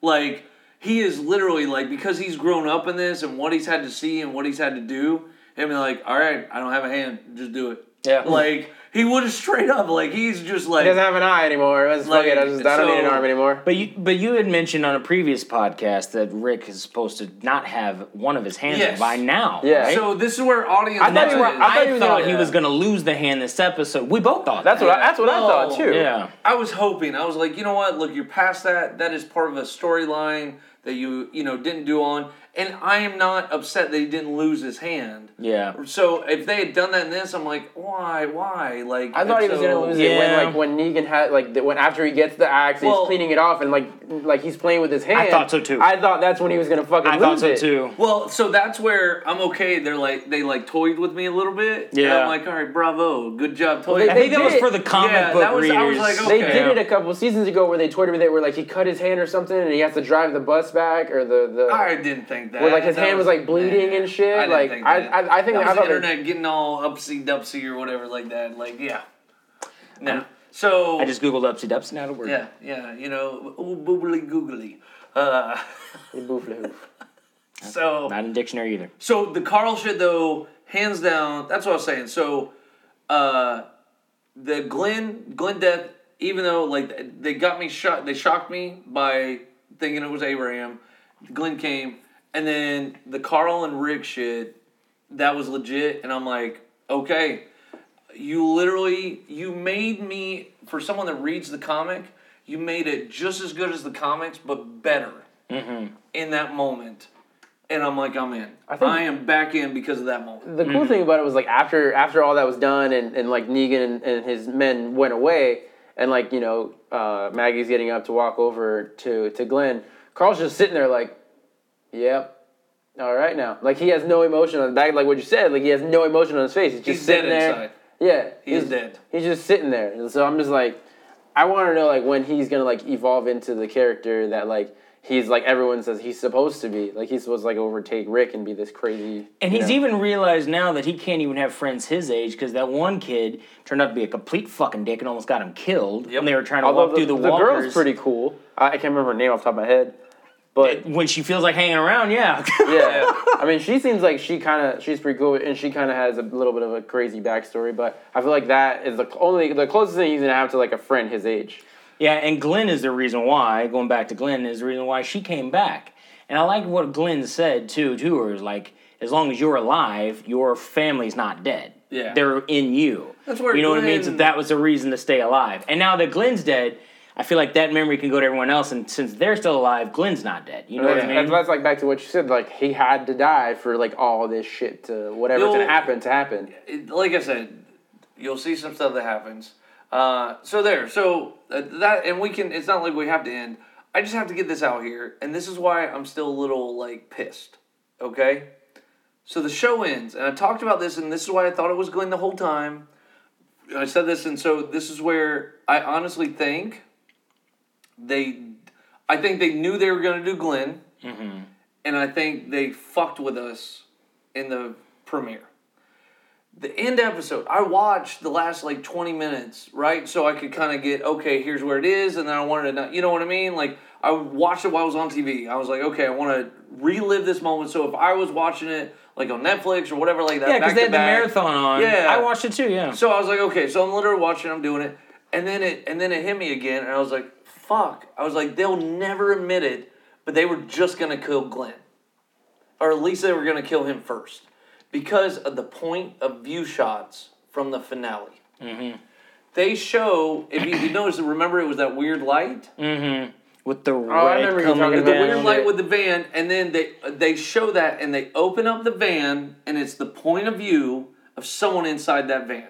Like, he is literally like, because he's grown up in this and what he's had to see and what he's had to do, and be like, all right, I don't have a hand, just do it. Yeah. Like, he would have straight up, like, he's just like, He doesn't have an eye anymore. Let's Like, fuck it. I just I don't need an arm anymore. But you, but you had mentioned on a previous podcast that Rick is supposed to not have one of his hands Yes. by now. Yeah. right? so this is where audience. I thought that's he where was- I, I thought he was thought gonna- he was going to lose the hand this episode. We both thought That's that. what I, that's what I thought too. Yeah. I was hoping. I was like, you know what? Look, you're past that. That is part of a storyline that you, you know, didn't do on. And I am not upset that he didn't lose his hand. Yeah. So if they had done that in this, I'm like, why, why? Like I thought he was so- gonna lose it when like when Negan had like the, when after he gets the axe, Well- he's cleaning it off and like like he's playing with his hand. I thought so, too. I thought that's when he was gonna fucking I lose thought so it. too. Well, so that's where I'm okay. They're like they like toyed with me a little bit. And Yeah. I'm like, all right, bravo, good job toying. they- I think that was did. for the comic Yeah, book that was- I was readers. like, They Okay. did it a couple seasons ago where they toyed with it where like he cut his hand or something and he has to drive the bus back or the the I didn't think that. where like his hand was like bleeding nah, and shit. I like think I. I I think that I was thought the internet getting all upsy dupsy or whatever like that. Like yeah, no. So I just googled upsy dupsy. Now to work. yeah, yeah, you know, ooh, boobly googly. Uh, so Not in dictionary either. So the Carl shit though, hands down, that's what I was saying. So uh the Glenn Glenn death, even though like they got me shot they shocked me by thinking it was Abraham. Glenn came, and then the Carl and Rick shit, that was legit, and I'm like, okay. You literally you made me for someone that reads the comic, you made it just as good as the comics, but better in that moment. And I'm like, I'm in. I, think- am back in because of that moment. the cool thing about it was like after after all that was done and, and like Negan and, and his men went away and like you know uh, Maggie's getting up to walk over to to Glenn. Carl's just sitting there like, yep, all right now. Like he has no emotion on the back. Like what you said. Like he has no emotion on his face. He's just He's sitting dead there. inside. Yeah, He is he's dead. He's just sitting there. And so I'm just like, I want to know like when he's gonna like evolve into the character that like. He's like everyone says he's supposed to be. Like he's supposed to like overtake Rick and be this crazy. And he's know. even realized now that he can't even have friends his age because that one kid turned out to be a complete fucking dick and almost got him killed Yep. when they were trying to Although walk through the, the walkers. girl's pretty cool. I, I can't remember her name off the top of my head, but When she feels like hanging around, yeah. yeah, I mean, she seems like she kind of she's pretty cool, and she kind of has a little bit of a crazy backstory. But I feel like that is the only the closest thing he's gonna have to like a friend his age. Yeah, and Glenn is the reason why, going back to Glenn, is the reason why she came back. And I like what Glenn said too, to her, is like, as long as you're alive, your family's not dead. Yeah. They're in you. That's where You know what I mean? Glenn- So that was the reason to stay alive. And now that Glenn's dead, I feel like that memory can go to everyone else, and since they're still alive, Glenn's not dead. You know what I mean? that's, that's like back to what you said. Like he had to die for like all this shit to whatever You'll- gonna happen to happen. Like I said, you'll see some stuff that happens. Uh, so there, so uh, that, and we can. It's not like we have to end. I just have to get this out here, and this is why I'm still a little like pissed. Okay, So the show ends, and I talked about this, and this is why I thought it was Glenn the whole time. I said this, and so this is where I honestly think they, I think they knew they were going to do Glenn, mm-hmm. and I think they fucked with us in the premiere. The end episode, I watched the last like 20 minutes, right? So I could kind of get, okay, here's where it is, and then I wanted to know, you know what I mean? Like, I watched it while I was on TV. I was like, okay, I want to relive this moment. So if I was watching it like on Netflix or whatever like that, Yeah, because they had the back, marathon on. Yeah. I watched it too. Yeah. so I was like, okay, so I'm literally watching, I'm doing it, and then it and then it hit me again, and I was like, fuck. I was like, they'll never admit it, but they were just gonna kill Glenn, or at least they were gonna kill him first, because of the point of view shots from the finale. Mm-hmm. They show if you, you notice, remember it was that weird light, Mm-hmm. With the remember red coming about the weird light with the van, and then they they show that, and they open up the van, and it's the point of view of someone inside that van.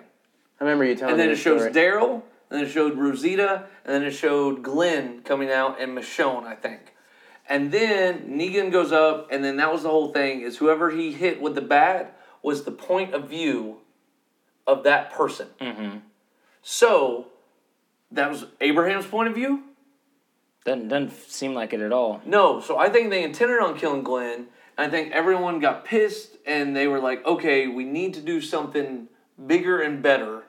I remember you telling And then it shows. Daryl, and then it showed Rosita, and then it showed Glenn coming out and Michonne, I think. And then Negan goes up, and then that was the whole thing is whoever he hit with the bat was the point of view of that person. Mhm. So that was Abraham's point of view? Doesn't doesn't seem like it at all. No, so I think they intended on killing Glenn. I think everyone got pissed and they were like, okay, we need to do something bigger and better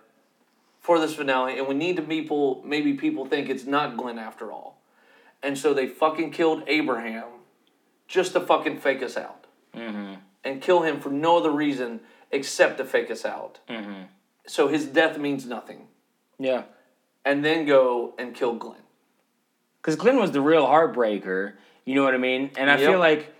for this finale, and we need to people maybe people think it's not Glenn after all. And so they fucking killed Abraham just to fucking fake us out. Mm-hmm. And kill him for no other reason except to fake us out. Mm-hmm. So his death means nothing. Yeah. And then go and kill Glenn. Because Glenn was the real heartbreaker. You know what I mean? And I Yep. feel like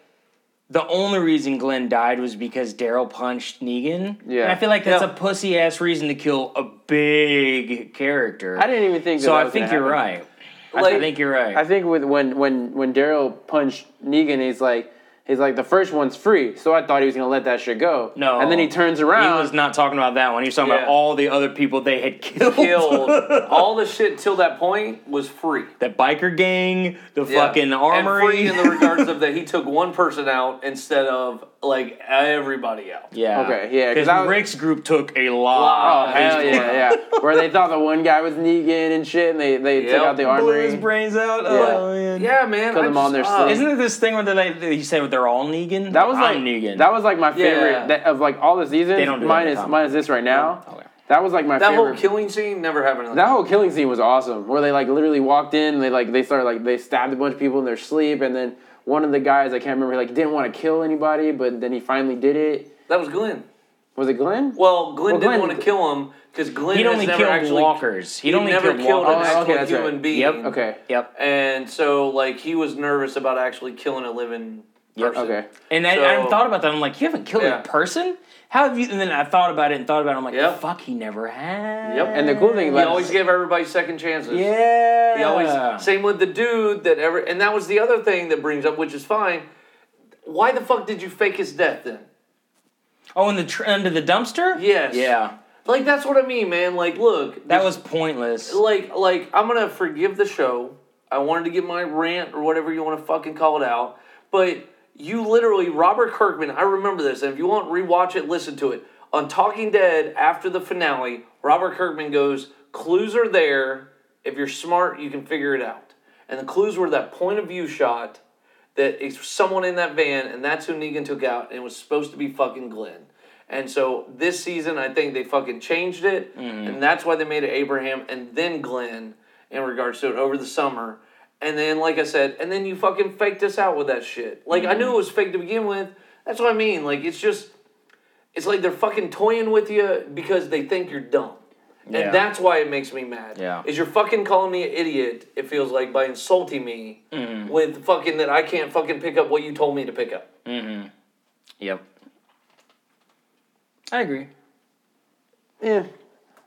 the only reason Glenn died was because Daryl punched Negan. Yeah. And I feel like that's a pussy ass reason to kill a big character. I didn't even think. that so I think you're happen. right. I think you're right. I think with when when when Daryl punched Negan, he's like he's like the first one's free. So I thought he was gonna let that shit go. no. and then he turns around. He was not talking about that one. He was talking Yeah. about all the other people they had killed. Killed. all the shit till that point was free. that biker gang, the Yeah. fucking And armory. free in the regards of that he took one person out instead of like everybody else. yeah. Okay, yeah, 'cause Because I was- Rick's group took a Oh lot. of hell his yeah, yeah! Where they thought the one guy was Negan and shit, and they they Yep. took out the Blew his armory. brains out. Yeah. Oh, man. Yeah, man. Kill I them all in their uh, sleep. Isn't it this thing where they like he said they're all Negan? That was like I'm Negan. that was like my favorite Yeah. that, of like all the seasons. They don't do that minus this right now. Okay. That was like my that favorite. whole killing scene never happened. In that whole killing scene was awesome. Where they like literally walked in, they like they started like they stabbed a bunch of people in their sleep, and then one of the guys I can't remember like didn't want to kill anybody, but then he finally did it. that was Glenn. Was it Glenn? Well, Glenn Well, didn't Glenn- want to kill him because Glenn He'd has only never killed actually walkers. He'd He'd only never killed killed walkers. an Oh, actual okay, that's right. human being. Yep. Okay. Yep. And so, like, he was nervous about actually killing a living Yep. person. Okay. And I, So- I thought about that. I'm like, you haven't killed Yeah. a person? How have you? And then I thought about it and thought about it. I'm like, Yep. fuck, he never had. Yep. And the cool thing He about always gave everybody second chances. Yeah. He always same with the dude that ever, and that was the other thing that brings up, which is fine. Why the fuck did you fake his death then? Oh, in the tr- under the dumpster. Yes. Yeah. Like that's what I mean, man. Like, look, That was pointless. like like I'm gonna forgive the show. I wanted to get my rant or whatever you want to fucking call it out, but you literally Robert Kirkman. I remember this, and if you want rewatch it, listen to it on Talking Dead after the finale. Robert Kirkman goes, "Clues are there. If you're smart, you can figure it out." And the clues were that point of view shot that it's someone in that van, and that's who Negan took out, and it was supposed to be fucking Glenn. And so this season, I think they fucking changed it, mm-hmm. and that's why they made it Abraham and then Glenn in regards to it over the summer. And then, like I said, and then you fucking faked us out with that shit. Like I knew it was fake to begin with. That's what I mean. Like it's just, it's like they're fucking toying with you because they think you're dumb. Yeah. And that's why it makes me mad. Yeah. Is you're fucking calling me an idiot, it feels like, by insulting me Mm-hmm. with fucking that I can't fucking pick up what you told me to pick up. Mm-hmm. Yep. I agree. Yeah.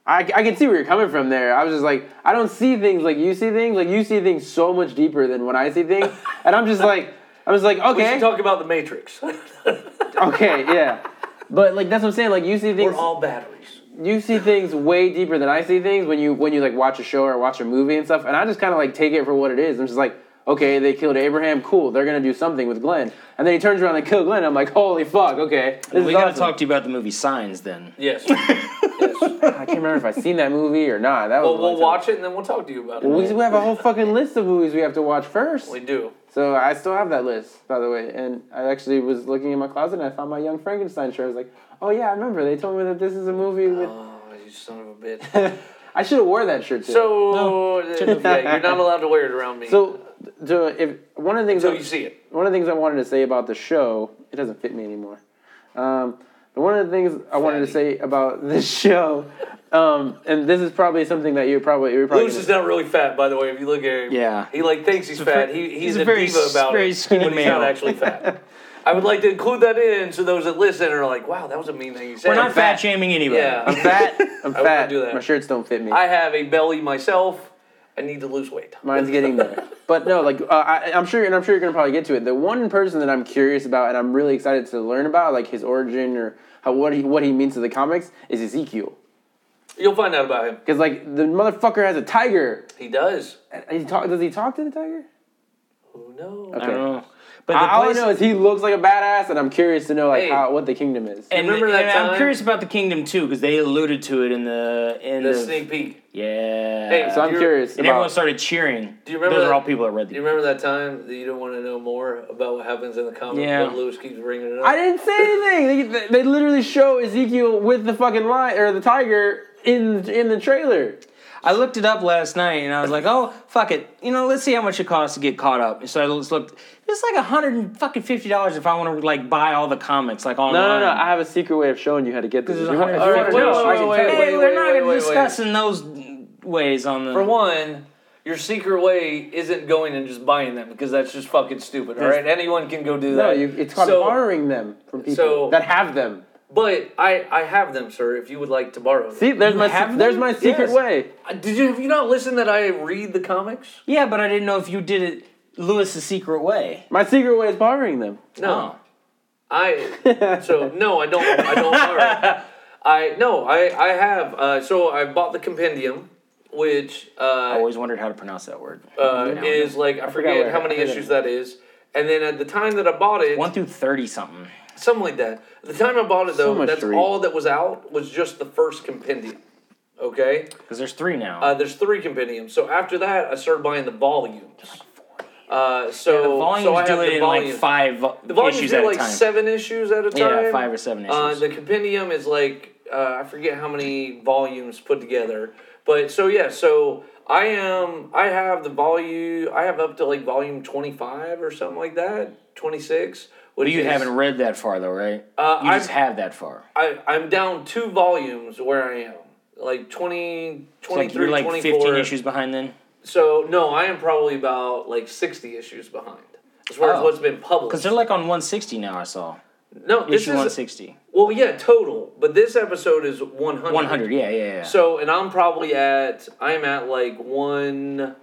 I, I can see where you're coming from there. I was just like, I don't see things like you see things. Like you see things so much deeper than when I see things, and I'm just like, I was like, okay. We okay, should talk about the Matrix. okay, yeah. But like that's what I'm saying. Like you see things, We're all batteries. you see things way deeper than I see things when you when you like watch a show or watch a movie and stuff. And I just kind of like take it for what it is. I'm just like, okay, they killed Abraham. Cool, they're gonna do something with Glenn. And then he turns around and kills Glenn. I'm like, holy fuck, okay. This we is gotta awesome. talk to you about the movie Signs then. Yes. yes. I can't remember if I've seen that movie or not. That was. Well, we'll watch it and then we'll talk to you about it. Well, we, we have a whole fucking list of movies we have to watch first. We do. So I still have that list, by the way. And I actually was looking in my closet and I found my Young Frankenstein shirt. I was like, oh yeah, I remember. They told me that this is a movie oh, with. Oh, you son of a bitch. I should have wore that shirt too. So, yeah, you're not allowed to wear it around me. so, so if one of the things until that- you see it. one of the things I wanted to say about the show, it doesn't fit me anymore. Um, but one of the things I wanted to say about this show, um, and this is probably something that you're probably you're probably Lewis gonna- is not really fat, by the way. If you look at him, Yeah. he like thinks he's a fat. very- he, he's, he's a, a very diva about very it, skinny but he's not actually fat. I would like to include that in so those that listen are like, "Wow, that was a mean thing you said." We're not fat. fat shaming anybody. Yeah. I'm fat. I'm wouldn't fat. do that. My shirts don't fit me. I have a belly myself. I need to lose weight. Mine's getting there. But no, like uh, I, I'm sure, and I'm sure you're gonna probably get to it. The one person that I'm curious about, and I'm really excited to learn about, like his origin or how what he what he means to the comics, is Ezekiel. You'll find out about him. Because like the motherfucker has a tiger. He does. And He talk, does he talk to the tiger? Who knows? I don't know. But the I, all I place- know is he looks like a badass, and I'm curious to know like Hey. how what the kingdom is. and, Remember that and time? I'm curious about the kingdom too because they alluded to it in the in The the, sneak peek. yeah. Hey, so I'm you're- curious and everyone about. started cheering. Do you remember Those that- are all people that read Do you remember that time that you don't want to know more about what happens in the comic? Yeah. But Lewis keeps bringing it up. I didn't say anything. They, they literally show Ezekiel with the fucking lion or the tiger in in the trailer. I looked it up last night and I was like, oh fuck it, you know, let's see how much it costs to get caught up. So I just looked. It's like a hundred and fucking fifty dollars if I want to like buy all the comics like online. No, no, no. I have a secret way of showing you how to get this. This is You want- $150. you want to know? I can Wait, wait. Hey, wait, we're not wait, gonna wait, discuss in those ways on the. For one, your secret way isn't going and just buying them because that's just fucking stupid. All right, anyone can go do No, that. you, it's called So- borrowing them from people so- that have them. But I, I have them, sir. If you would like to borrow them. See, there's You my have se- there's my secret Yes. way. Uh, Did you have you not listened that I read the comics? yeah, but I didn't know if you did it Lewis's secret way. My secret way is borrowing them. No. Oh. I so no, I don't. I don't borrow. I no, I I have. Uh, so I bought the compendium, which I uh, always wondered how to pronounce that word. uh, Now is know. like I forgot forget how many issues it. that is. And then at the time that I bought it, one through thirty something. something like that. At the time I bought it though, much that's all that was out was just the first compendium. Okay, Because there's three now. uh, there's three compendiums. So after that, I started buying the volumes. Uh, so the volumes so I do have it the in like volumes. five The volumes issues do at like a time. seven issues at a time. yeah, five or seven issues. Uh, the compendium is like uh, I forget how many volumes put together, but so yeah, so I am I have the volume I have up to like volume twenty five or something like that, twenty six. but you haven't read that far though, right? Uh, you just I've- have that far. I I'm down two volumes where I am. Like 20, It's 20 like you're like 24. fifteen issues behind then. So no, I am probably about like sixty issues behind as far as Oh. what's been published. Because they're like on one sixty now. I saw no, this issue one is 160. well, yeah, total. But this episode is one hundred. One hundred. Yeah, yeah, yeah. So, and I'm probably at I'm at like one,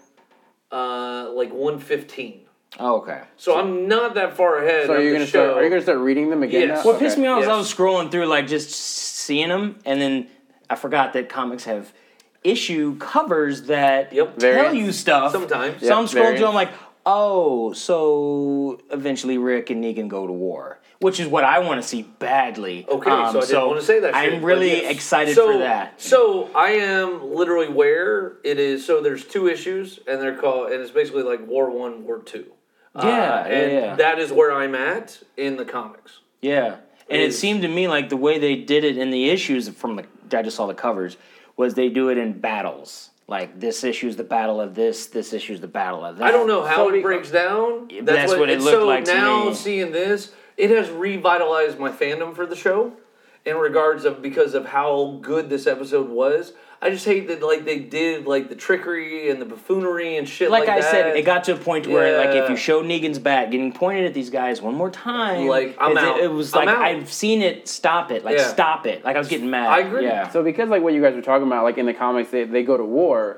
uh, like one fifteen. oh, okay. So I'm not that far ahead. So of are you the gonna show. start? Are you gonna start reading them again? Yes. now? What pissed me off Yes. is I was scrolling through like just seeing them, and then I forgot that comics have issue covers that Yep. tell Variants. you stuff. Sometimes. So Yep, I'm scrolling through. I'm like, oh, so eventually Rick and Negan go to war, which is what I want to see badly. Okay, Um, so I didn't want to say that. I'm shit, really yes. excited So- for that. So I am literally where it is. So there's two issues, and they're called, and it's basically like War One, War Two. Yeah, Uh, yeah, and yeah. that is where I'm at in the comics. Yeah, and it seemed to me like the way they did it in the issues from the I just saw the covers was they do it in battles. Like this issue's the battle of this, this issue's the battle of that. I don't know how So it breaks down. that's what it and looked so like to now seeing this, it has revitalized my fandom for the show in regards of because of how good this episode was. I just hate that like they did like the trickery and the buffoonery and shit like, Like I that. said, it got to a point where like if you show Negan's bat getting pointed at these guys one more time, Like, I'm is it- out. It, was like out. I've seen it. Stop it! Like Yeah. stop it! Like I was getting mad. I agree. Yeah. So because like what you guys were talking about, like in the comics, they, they go to war.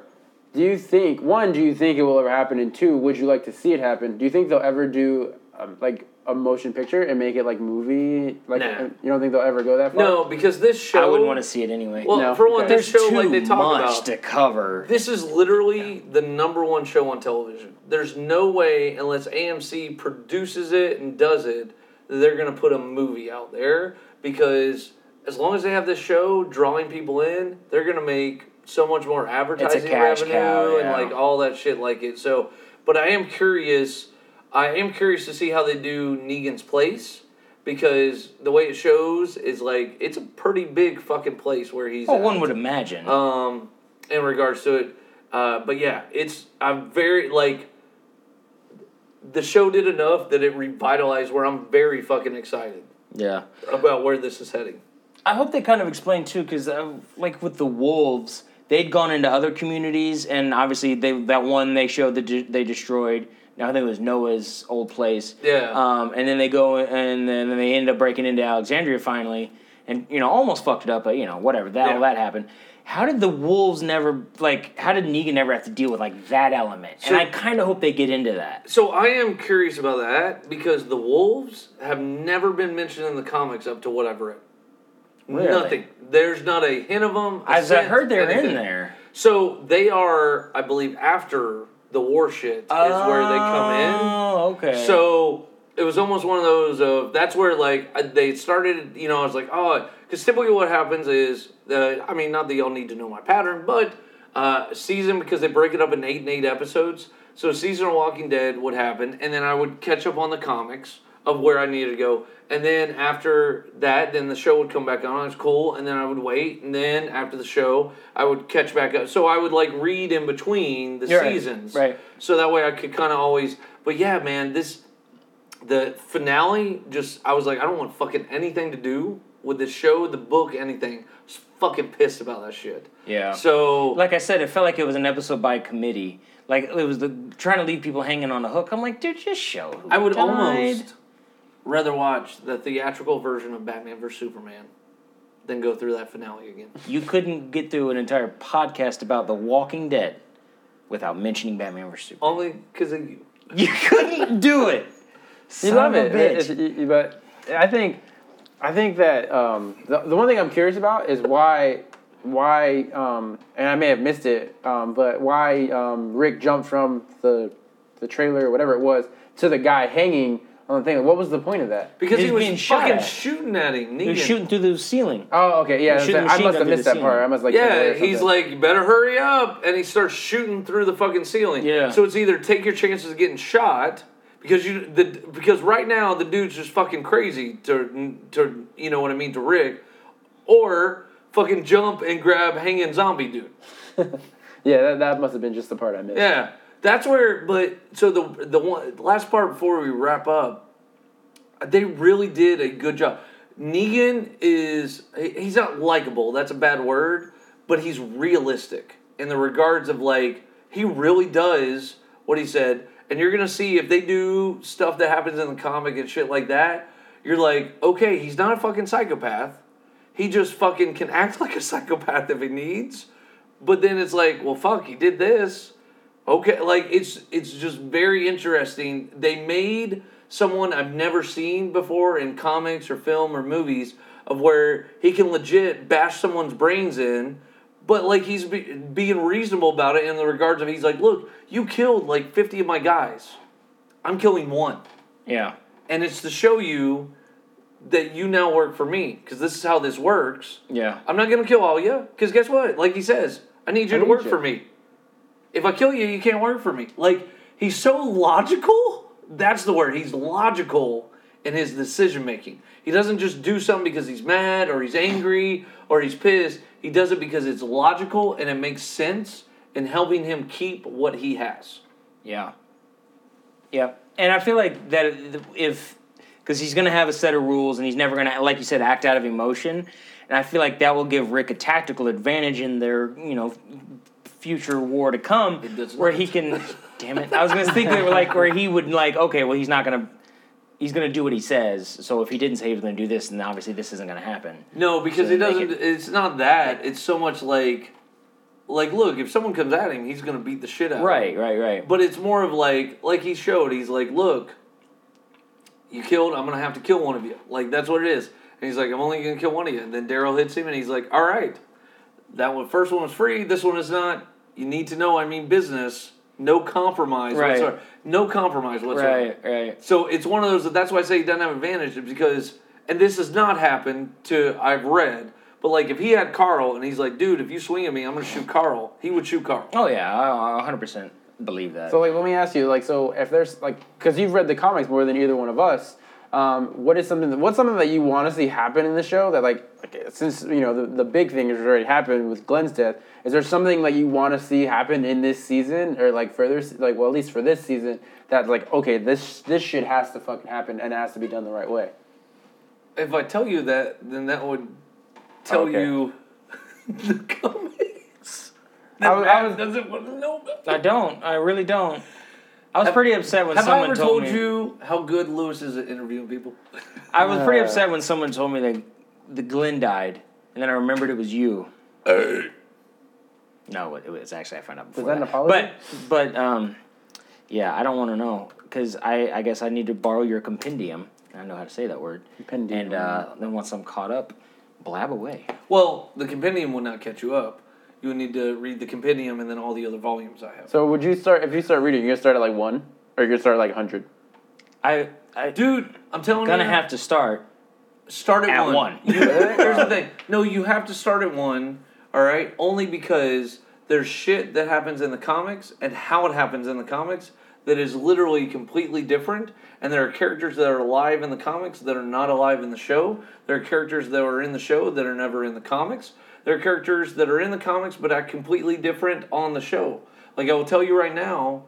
Do you think one? Do you think it will ever happen? And two, would you like to see it happen? Do you think they'll ever do um, like a motion picture and make it like movie? Like Nah. you don't think they'll ever go that far? No, because this show. I wouldn't want to see it anyway. Well, No. for one, Okay. this There's show, too like they talk much about, to cover. this is literally the number one show on television. There's no way, unless AMC produces it and does it, that they're going to put a movie out there because as long as they have this show drawing people in, they're going to make so much more advertising cash revenue cow, and yeah. like all that shit like it. So, but I am curious. I am curious to see how they do Negan's place because the way it shows is like it's a pretty big fucking place where he's. oh, at one would imagine. um, in regards to it. Uh, but yeah, it's I'm very like the show did enough that it revitalized where I'm very fucking excited yeah. about where this is heading. I hope they kind of explain too, because uh, like with the wolves, they'd gone into other communities, and obviously they that one they showed that de- they destroyed. I think it was Noah's old place. Yeah. Um, and then they go and then they end up breaking into Alexandria finally, and you know almost fucked it up, but you know whatever that all Yeah. that happened. How did the wolves never like? How did Negan never have to deal with like that element? So- and I kind of hope they get into that. So I am curious about that because the wolves have never been mentioned in the comics up to what I've read. Really? Nothing. There's not a hint of them. As I heard, they're in there. So they are, I believe, after the war shit is where they come in. Oh, okay. So it was almost one of those of that's where like they started. You know, I was like, oh, because typically what happens is, uh, I mean, not that y'all need to know my pattern, but uh, season because they break it up in eight and eight episodes. So season of Walking Dead would happen, and then I would catch up on the comics of where I needed to go, and then after that, then the show would come back on. It was cool, and then I would wait, and then after the show, I would catch back up. So I would like read in between the You're seasons, right. So that way I could kind of always. But yeah, man, this the finale just I was like I don't want fucking anything to do with the show, the book, anything. I was fucking pissed about that shit. yeah. So like I said, it felt like it was an episode by committee. Like it was the trying to leave people hanging on a hook. I'm like, dude, just show. who I would died. almost rather watch the theatrical version of Batman vs Superman than go through that finale again. You couldn't get through an entire podcast about The Walking Dead without mentioning Batman vs Superman. Only because of you. You couldn't do it. You love of a it, bitch. It- it- but I think, I think that um, the, the one thing I'm curious about is why, why, um, and I may have missed it, um, but why um, Rick jumped from the, the trailer or whatever it was to the guy hanging on the thing. What was the point of that? Because He's he was being shot fucking at. shooting at him. He was Negan. shooting through the ceiling. Oh, okay, yeah. Shooting I machine must gun have through missed the that part. ceiling. I must like. Yeah, he's like, better hurry up, and he starts shooting through the fucking ceiling. Yeah. So it's either take your chances of getting shot because you the because right now the dude's just fucking crazy to to you know what I mean to Rick, or fucking jump and grab hanging zombie dude. Yeah, that, that must have been just the part I missed. Yeah, that's where. But so the the one last part before we wrap up, they really did a good job. Negan is he's not likable. That's a bad word, but he's realistic in the regards of like he really does what he said. And you're gonna see if they do stuff that happens in the comic and shit like that. You're like, okay, he's not a fucking psychopath. He just fucking can act like a psychopath if he needs. But then it's like, well, fuck, he did this. Okay, like it's it's just very interesting. They made someone I've never seen before in comics or film or movies of where he can legit bash someone's brains in, but like he's be, being reasonable about it in the regards of he's like, look, you killed like fifty of my guys. I'm killing one, Yeah. and it's to show you that you now work for me because this is how this works. Yeah. I'm not gonna kill all you because guess what? Like he says, I need you I to need work you. for me. If I kill you, you can't work for me. Like he's so logical. That's the word. He's logical in his decision making. He doesn't just do something because he's mad or he's angry or he's pissed. He does it because it's logical and it makes sense in helping him keep what he has. Yeah. Yeah. And I feel like that if, because he's going to have a set of rules and he's never going to, like you said, act out of emotion. And I feel like that will give Rick a tactical advantage in their, you know, future war to come, where he can. damn it! I was going to think that like where he would like, okay, well he's not going to, he's going to do what he says. So if he didn't say he was to do this, then obviously this isn't going to happen. No, because So it doesn't. it- it's not that. It's so much like, like look, if someone comes at him, he's gonna beat the shit out. of him. Right, right, right. But it's more of like, like he showed. He's like, look, you killed. I'm gonna have to kill one of you. Like that's what it is. And he's like, I'm only gonna kill one of you. And then Daryl hits him, and he's like, All right, that one first one was free. This one is not. You need to know. I mean business. No compromise Right. whatsoever. No compromise whatsoever. Right, right. So it's one of those. That's why I say he doesn't have advantage is because, and this has not happened to I've read, but like if he had Carl and he's like, dude, if you swing at me, I'm gonna shoot Carl. He would shoot Carl. Oh yeah, I, I 100% believe that. So like, let me ask you, like, so if there's like, because you've read the comics more than either one of us, um, what is something that, what's something that you want to see happen in the show that like, like, since you know the, the big thing has already happened with Glenn's death, is there something like you want to see happen in this season or like further, like well at least for this season that like okay this this shit has to fucking happen and it has to be done the right way. If I tell you that, then that would tell Okay. you the comics. I was- I was- doesn't want to know about. I don't. I really don't. I was Have- pretty upset when Have I someone ever told, told me. you how good Lewis is at interviewing people? I was pretty Uh. upset when someone told me that the Glenn died, and then I remembered it was you. No, it was actually I found out before. that an apology? But but um, yeah, I don't want to know because I I guess I need to borrow your compendium. I know how to say that word. Compendium. And uh, then once I'm caught up, blab away. Well, the compendium will not catch you up. You would need to read the compendium and then all the other volumes I have. So would you start if you start reading? You're gonna start at like one, or you're gonna start at like hundred. I I Dude, I'm telling gonna you, gonna have to start. start at, at one. one. You- here's the thing. No, you have to start at one. All right, only because there's shit that happens in the comics and how it happens in the comics that is literally completely different. And there are characters that are alive in the comics that are not alive in the show. There are characters that are in the show that are never in the comics. There are characters that are in the comics but act completely different on the show. Like I will tell you right now,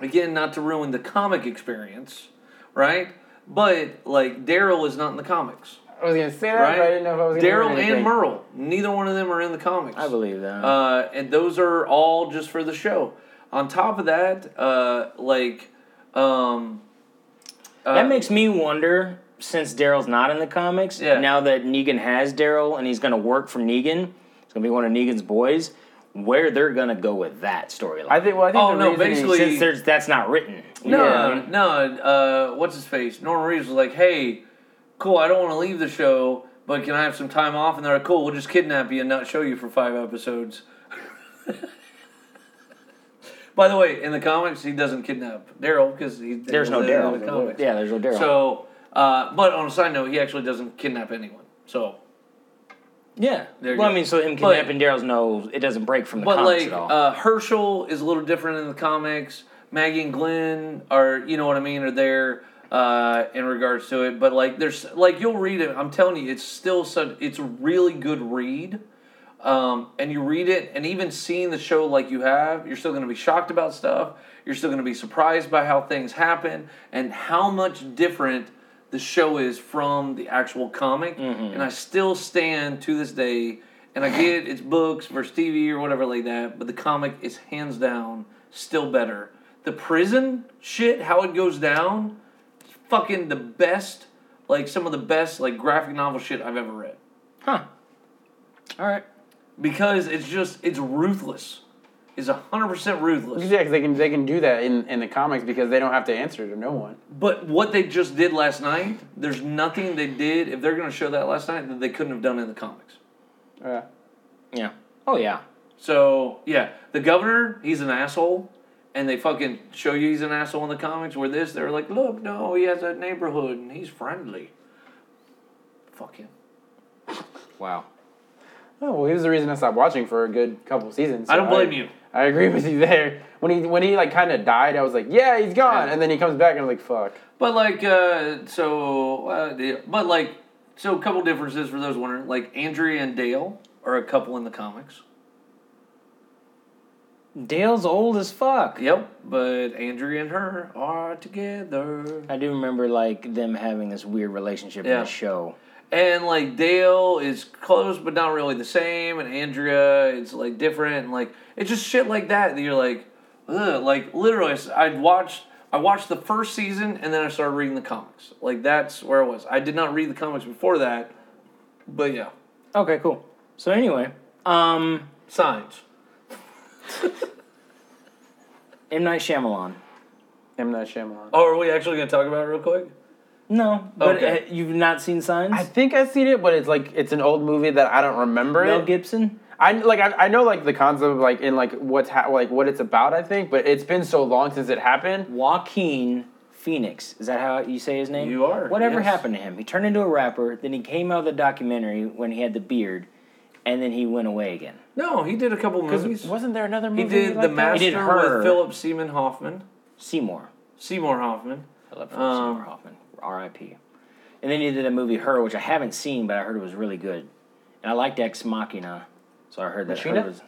again, not to ruin the comic experience, right? But like Daryl is not in the comics, I was gonna say that, right? but I didn't know if I was gonna. Daryl and anything. Merle, neither one of them are in the comics. I believe that. Uh, and those are all just for the show. On top of that, uh, like, um, uh, that makes me wonder, since Daryl's not in the comics, Yeah. now that Negan has Daryl and he's going to work for Negan, it's going to be one of Negan's boys, where they're going to go with that storyline. I think. Well, I think Oh, the no, basically- since there's, that's not written. No, know what I mean? no. Uh, what's his face? Norman Reedus was like, "Hey, cool. I don't want to leave the show, but can I have some time off?" And they're like, "Cool. We'll just kidnap you and not show you for five episodes." By the way, in the comics, he doesn't kidnap Daryl because he There's no Daryl in the comics. Yeah, there's no Daryl. So, uh, but on a side note, he actually doesn't kidnap anyone. So, yeah. There well. I mean, so him kidnapping Daryl's no, it doesn't break from the but comics like at all. uh, Hershel is a little different in the comics. Maggie and Glenn are, you know what I mean, are there uh, in regards to it. But like, there's like you'll read it. I'm telling you, it's still such. It's a really good read. Um, and you read it, and even seeing the show like you have, you're still going to be shocked about stuff. You're still going to be surprised by how things happen and how much different the show is from the actual comic. Mm-hmm. And I still stand to this day, and I get it's books versus TV or whatever like that, but the comic is hands down still better. The prison shit, how it goes down, fucking the best, like some of the best like graphic novel shit I've ever read huh. All right. because it's just it's ruthless. It's hundred percent ruthless. Yeah, because they can they can do that in, in the comics because they don't have to answer to no one. But what they just did last night, there's nothing they did if they're going to show that last night that they couldn't have done in the comics. Uh, Yeah. Oh, yeah. So yeah, the governor, he's an asshole, and they fucking show you he's an asshole in the comics. Where this, they're like, look, no, he has a neighborhood and he's friendly. Fuck him. Wow. Oh well, he was the reason I stopped watching for a good couple seasons. I don't so blame you. I agree with you there. When he when he like kind of died, I was like, yeah, he's gone, Yeah. and then he comes back and I'm like, fuck. But like, uh, so, uh, but like, so a couple differences for those wondering. Like, Andrea and Dale are a couple in the comics. Dale's old as fuck. Yep, but Andrea and her are together. I do remember like them having this weird relationship in the show. And like Dale is close but not really the same, and Andrea is like different, and like it's just shit like that that you're like, ugh, like literally. I watched I watched the first season and then I started reading the comics. Like that's where I was. I did not read the comics before that, but yeah, Okay, cool. So anyway, um, signs. M Night Shyamalan. M Night Shyamalan. Oh, are we actually gonna talk about it real quick? No, but Okay. uh, you've not seen Signs. I think I've seen it, but it's like it's an old movie that I don't remember Mel it. Gibson. I like I, I know like the concept of like in like what's ha- like what it's about. I think, but it's been so long since it happened. Joaquin Phoenix. Is that how you say his name? You are, Whatever yes. happened to him? He turned into a rapper. Then he came out of the documentary when he had the beard, and then he went away again. No, he did a couple movies. Wasn't there another movie? He did like The that? Master He did Her. with Philip Seaman Hoffman. Seymour. Seymour Hoffman. I love Philip Um, Seymour Hoffman. R.I.P. And then he did a movie Her, which I haven't seen, but I heard it was really good. And I liked Ex Machina, so I heard that Machina? Her was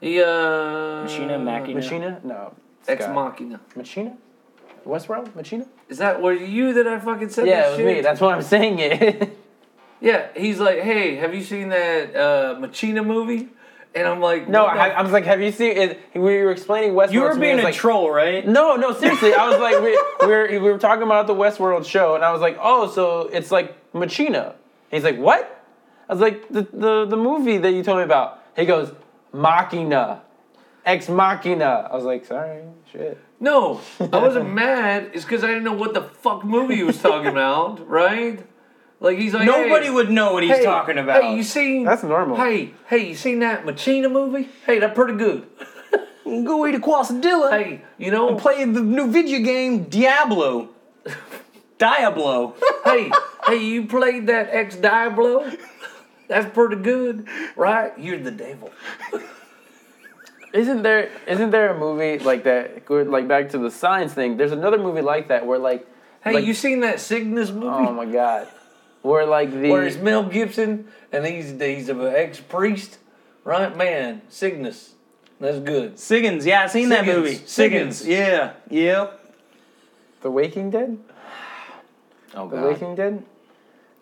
He uh Machina Machina. Machina? No. Ex Scott. Machina. Machina? Westworld? Machina? Is that were you that I fucking said Yeah, that it was shit? me. That's why I'm saying it. Yeah, he's like, hey, have you seen that uh, Machina movie? And I'm like, no, I, I was like, have you seen it? We were explaining Westworld. You were to being it's a like, troll, right? No, no, seriously. I was like, we, we, were, we were talking about the Westworld show, and I was like, oh, so it's like Machina. He's like, what? I was like, the, the, the movie that you told me about. He goes, Machina. Ex Machina. I was like, sorry, shit. No, I wasn't mad. It's because I didn't know what the fuck movie he was talking about, right? Like he's like, Nobody hey, would know what he's hey, talking about. Hey, you seen? That's normal. Hey, hey, you seen that Machina movie? Hey, that's pretty good. Go eat a quesadilla. Hey, you know, Play the new video game Diablo. Diablo. hey, hey, you played that Ex Diablo? That's pretty good, right? You're the devil. Isn't there isn't there a movie like that? Like back to the science thing. There's another movie like that where like, Hey, like you seen that Cygnus movie? oh my god, where like the Where it's Mel Gibson and he's he's an ex priest, right? Man, Cygnus, that's good. Siggins. Yeah, I seen that movie. Siggins. Yeah. Yep. the Waking Dead. Oh God. The. Waking Dead.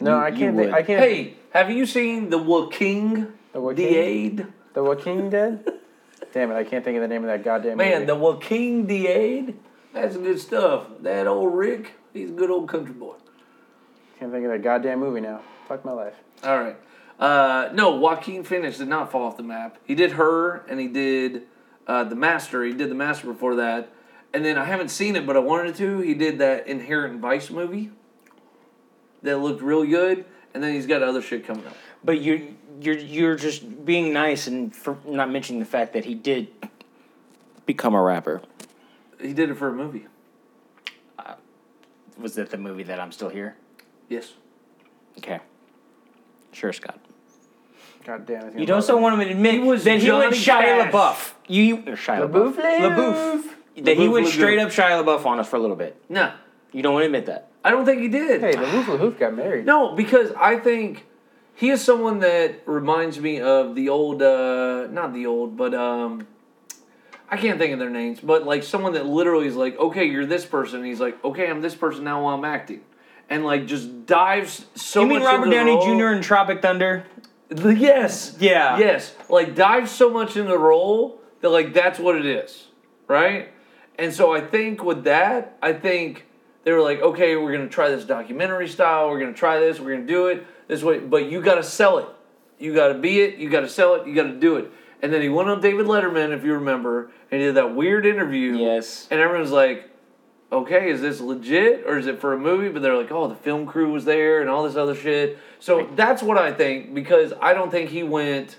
No, I can't. Think. I can't. Hey, have you seen the Waking The Waking? Diade? The Waking Dead. Damn it! I can't think of the name of that goddamn Man, movie. the Waking Diade, that's good stuff. That old Rick, he's a good old country boy. Can't think of that goddamn movie now. Fuck my life. All right. Uh, no, Joaquin Phoenix did not fall off the map. He did her, and he did uh, the Master. He did the Master before that, and then I haven't seen it, but I wanted to. He did that Inherent Vice movie that looked real good, and then he's got other shit coming up. But you're you're you're just being nice and for not mentioning the fact that he did become a rapper. He did it for a movie. Was that the movie that I'm still here? Yes. Okay. Sure, Scott. God damn it. You don't so want him to admit He was that he went Shia Cash. LaBeouf. You or Shia LaBeouf, LaBeouf. LaBeouf. That he LaBeouf, went LaBeouf. straight up Shia LaBeouf on us for a little bit. No, You don't want to admit that. I don't think he did. Hey, the Hoof Hoof got married. No, because I think he is someone that reminds me of the old, uh, not the old, but um, I can't think of their names, but like someone that literally is like, okay, you're this person. And he's like, okay, I'm this person now while I'm acting, and like just dives so. You mean much Robert into the Downey role. Jr. in Tropic Thunder? Yes. Yeah. Yes. Like dives so much in the role that like that's what it is, right? And so I think with that, I think they were like, okay, we're gonna try this documentary style. We're gonna try this. We're gonna do it this way, but you got to sell it. You got to be it. You got to sell it. You got to do it. And then he went on David Letterman, if you remember, and he did that weird interview. Yes. And everyone's like, okay, is this legit or is it for a movie? But they're like, oh, the film crew was there and all this other shit. So that's what I think because I don't think he went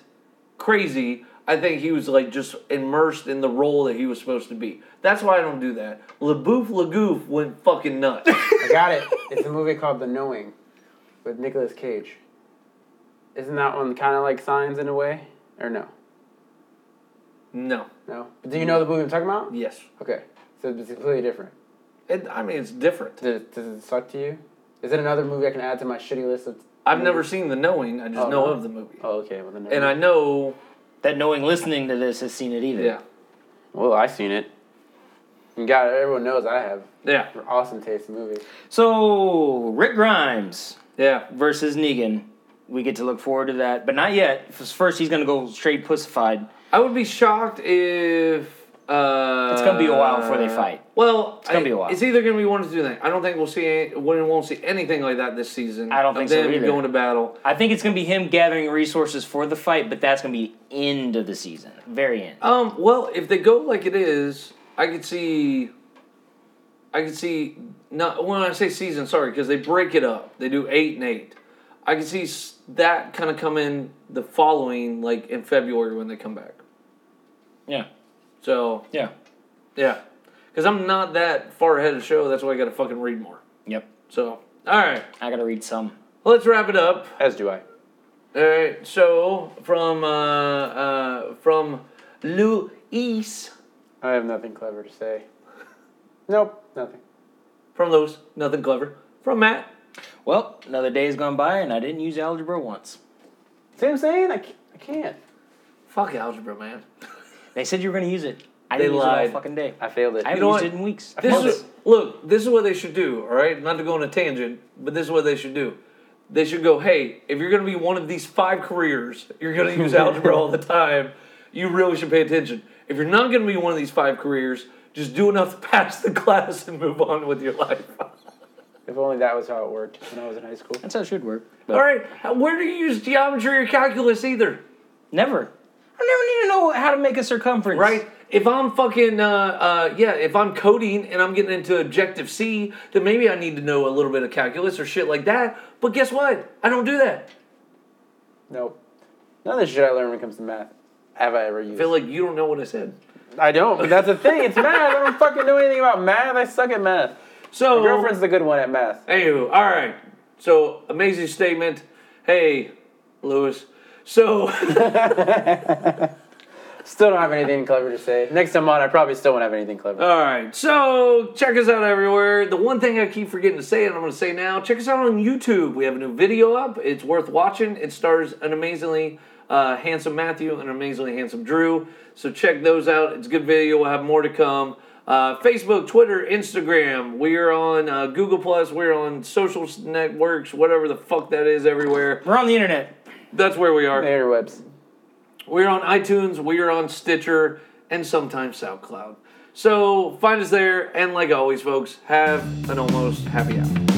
crazy. I think he was like just immersed in the role that he was supposed to be. That's why I don't do that. LaBouffe Lagoof went fucking nuts. I got it. It's a movie called The Knowing with Nicolas Cage. Isn't that one kind of like Signs in a way? Or no? no. No? But do you know the movie I'm talking about? Yes. Okay. So it's completely different. It, I mean, it's different. Does it, does it suck to you? Is it another movie I can add to my shitty list of. I've never seen The Knowing. I just Oh, know no. of the movie. Oh, okay. Well, then. And I know, That knowing listening to this has seen it either. yeah. Well, I've seen it. And God, everyone knows I have Yeah. awesome taste in movies. So Rick Grimes Yeah. versus Negan. We get to look forward to that, but not yet. First, he's gonna go straight pussified. I would be shocked if. Uh, It's gonna be a while before they fight. Well, it's gonna be a while. It's either gonna be one or two things. I don't think we'll see. Any, we won't see anything like that this season. I don't of think so either. going to battle. I think it's gonna be him gathering resources for the fight, but that's gonna be end of the season, very end. Um. Well, if they go like it is, I could see I can see not when I say season, sorry, because they break it up. They do eight and eight. I can see that kind of come in the following, like in February when they come back. Yeah. So Yeah. yeah, because I'm not that far ahead of the show. That's why I got to fucking read more. Yep. So all right, I gotta read some. let's wrap it up. As do I. All right, so from uh, uh, from Lewis, I have nothing clever to say. Nope, nothing. from Lewis, nothing clever. From Matt, Well, another day's gone by and I didn't use algebra once. See what I'm saying? I can't. I can't. fuck algebra, man. They said you were gonna use it. I They didn't use it lied. all fucking day. I failed it. I haven't know used what? it in weeks. This Months. is look. This is what they should do. All right, not to go on a tangent, but this is what they should do. They should go. Hey, if you're going to be one of these five careers, you're going to use algebra all the time. You really should pay attention. If you're not going to be one of these five careers, just do enough to pass the class and move on with your life. If only that was how it worked when I was in high school. That's how it should work. all right, where do you use geometry or calculus either? Never. I never need to know how to make a circumference. Right? If I'm fucking, uh, uh, yeah, if I'm coding and I'm getting into Objective C, then maybe I need to know a little bit of calculus or shit like that. But guess what? I don't do that. Nope. None of the shit I learned when it comes to math have I ever used. I feel like you don't know what I said. I don't, but that's the thing. It's math. I don't fucking know anything about math. I suck at math. So, My girlfriend's the good one at math. anywho, all right. So, amazing statement. Hey, Lewis. So, Still don't have anything clever to say. Next time on, I probably still won't have anything clever. all right. So, check us out everywhere. The one thing I keep forgetting to say, and I'm going to say now, check us out on YouTube. We have a new video up. It's worth watching. It stars an amazingly uh, handsome Matthew and an amazingly handsome Drew. So, check those out. It's a good video. We'll have more to come. Uh, Facebook, Twitter, Instagram. We are on uh, Google Plus. We're on social networks, whatever the fuck that is, everywhere. We're on the internet. That's where we are. Interwebs. We're on iTunes, we are on Stitcher, and sometimes SoundCloud. So find us there, and like always, folks, have an almost happy hour.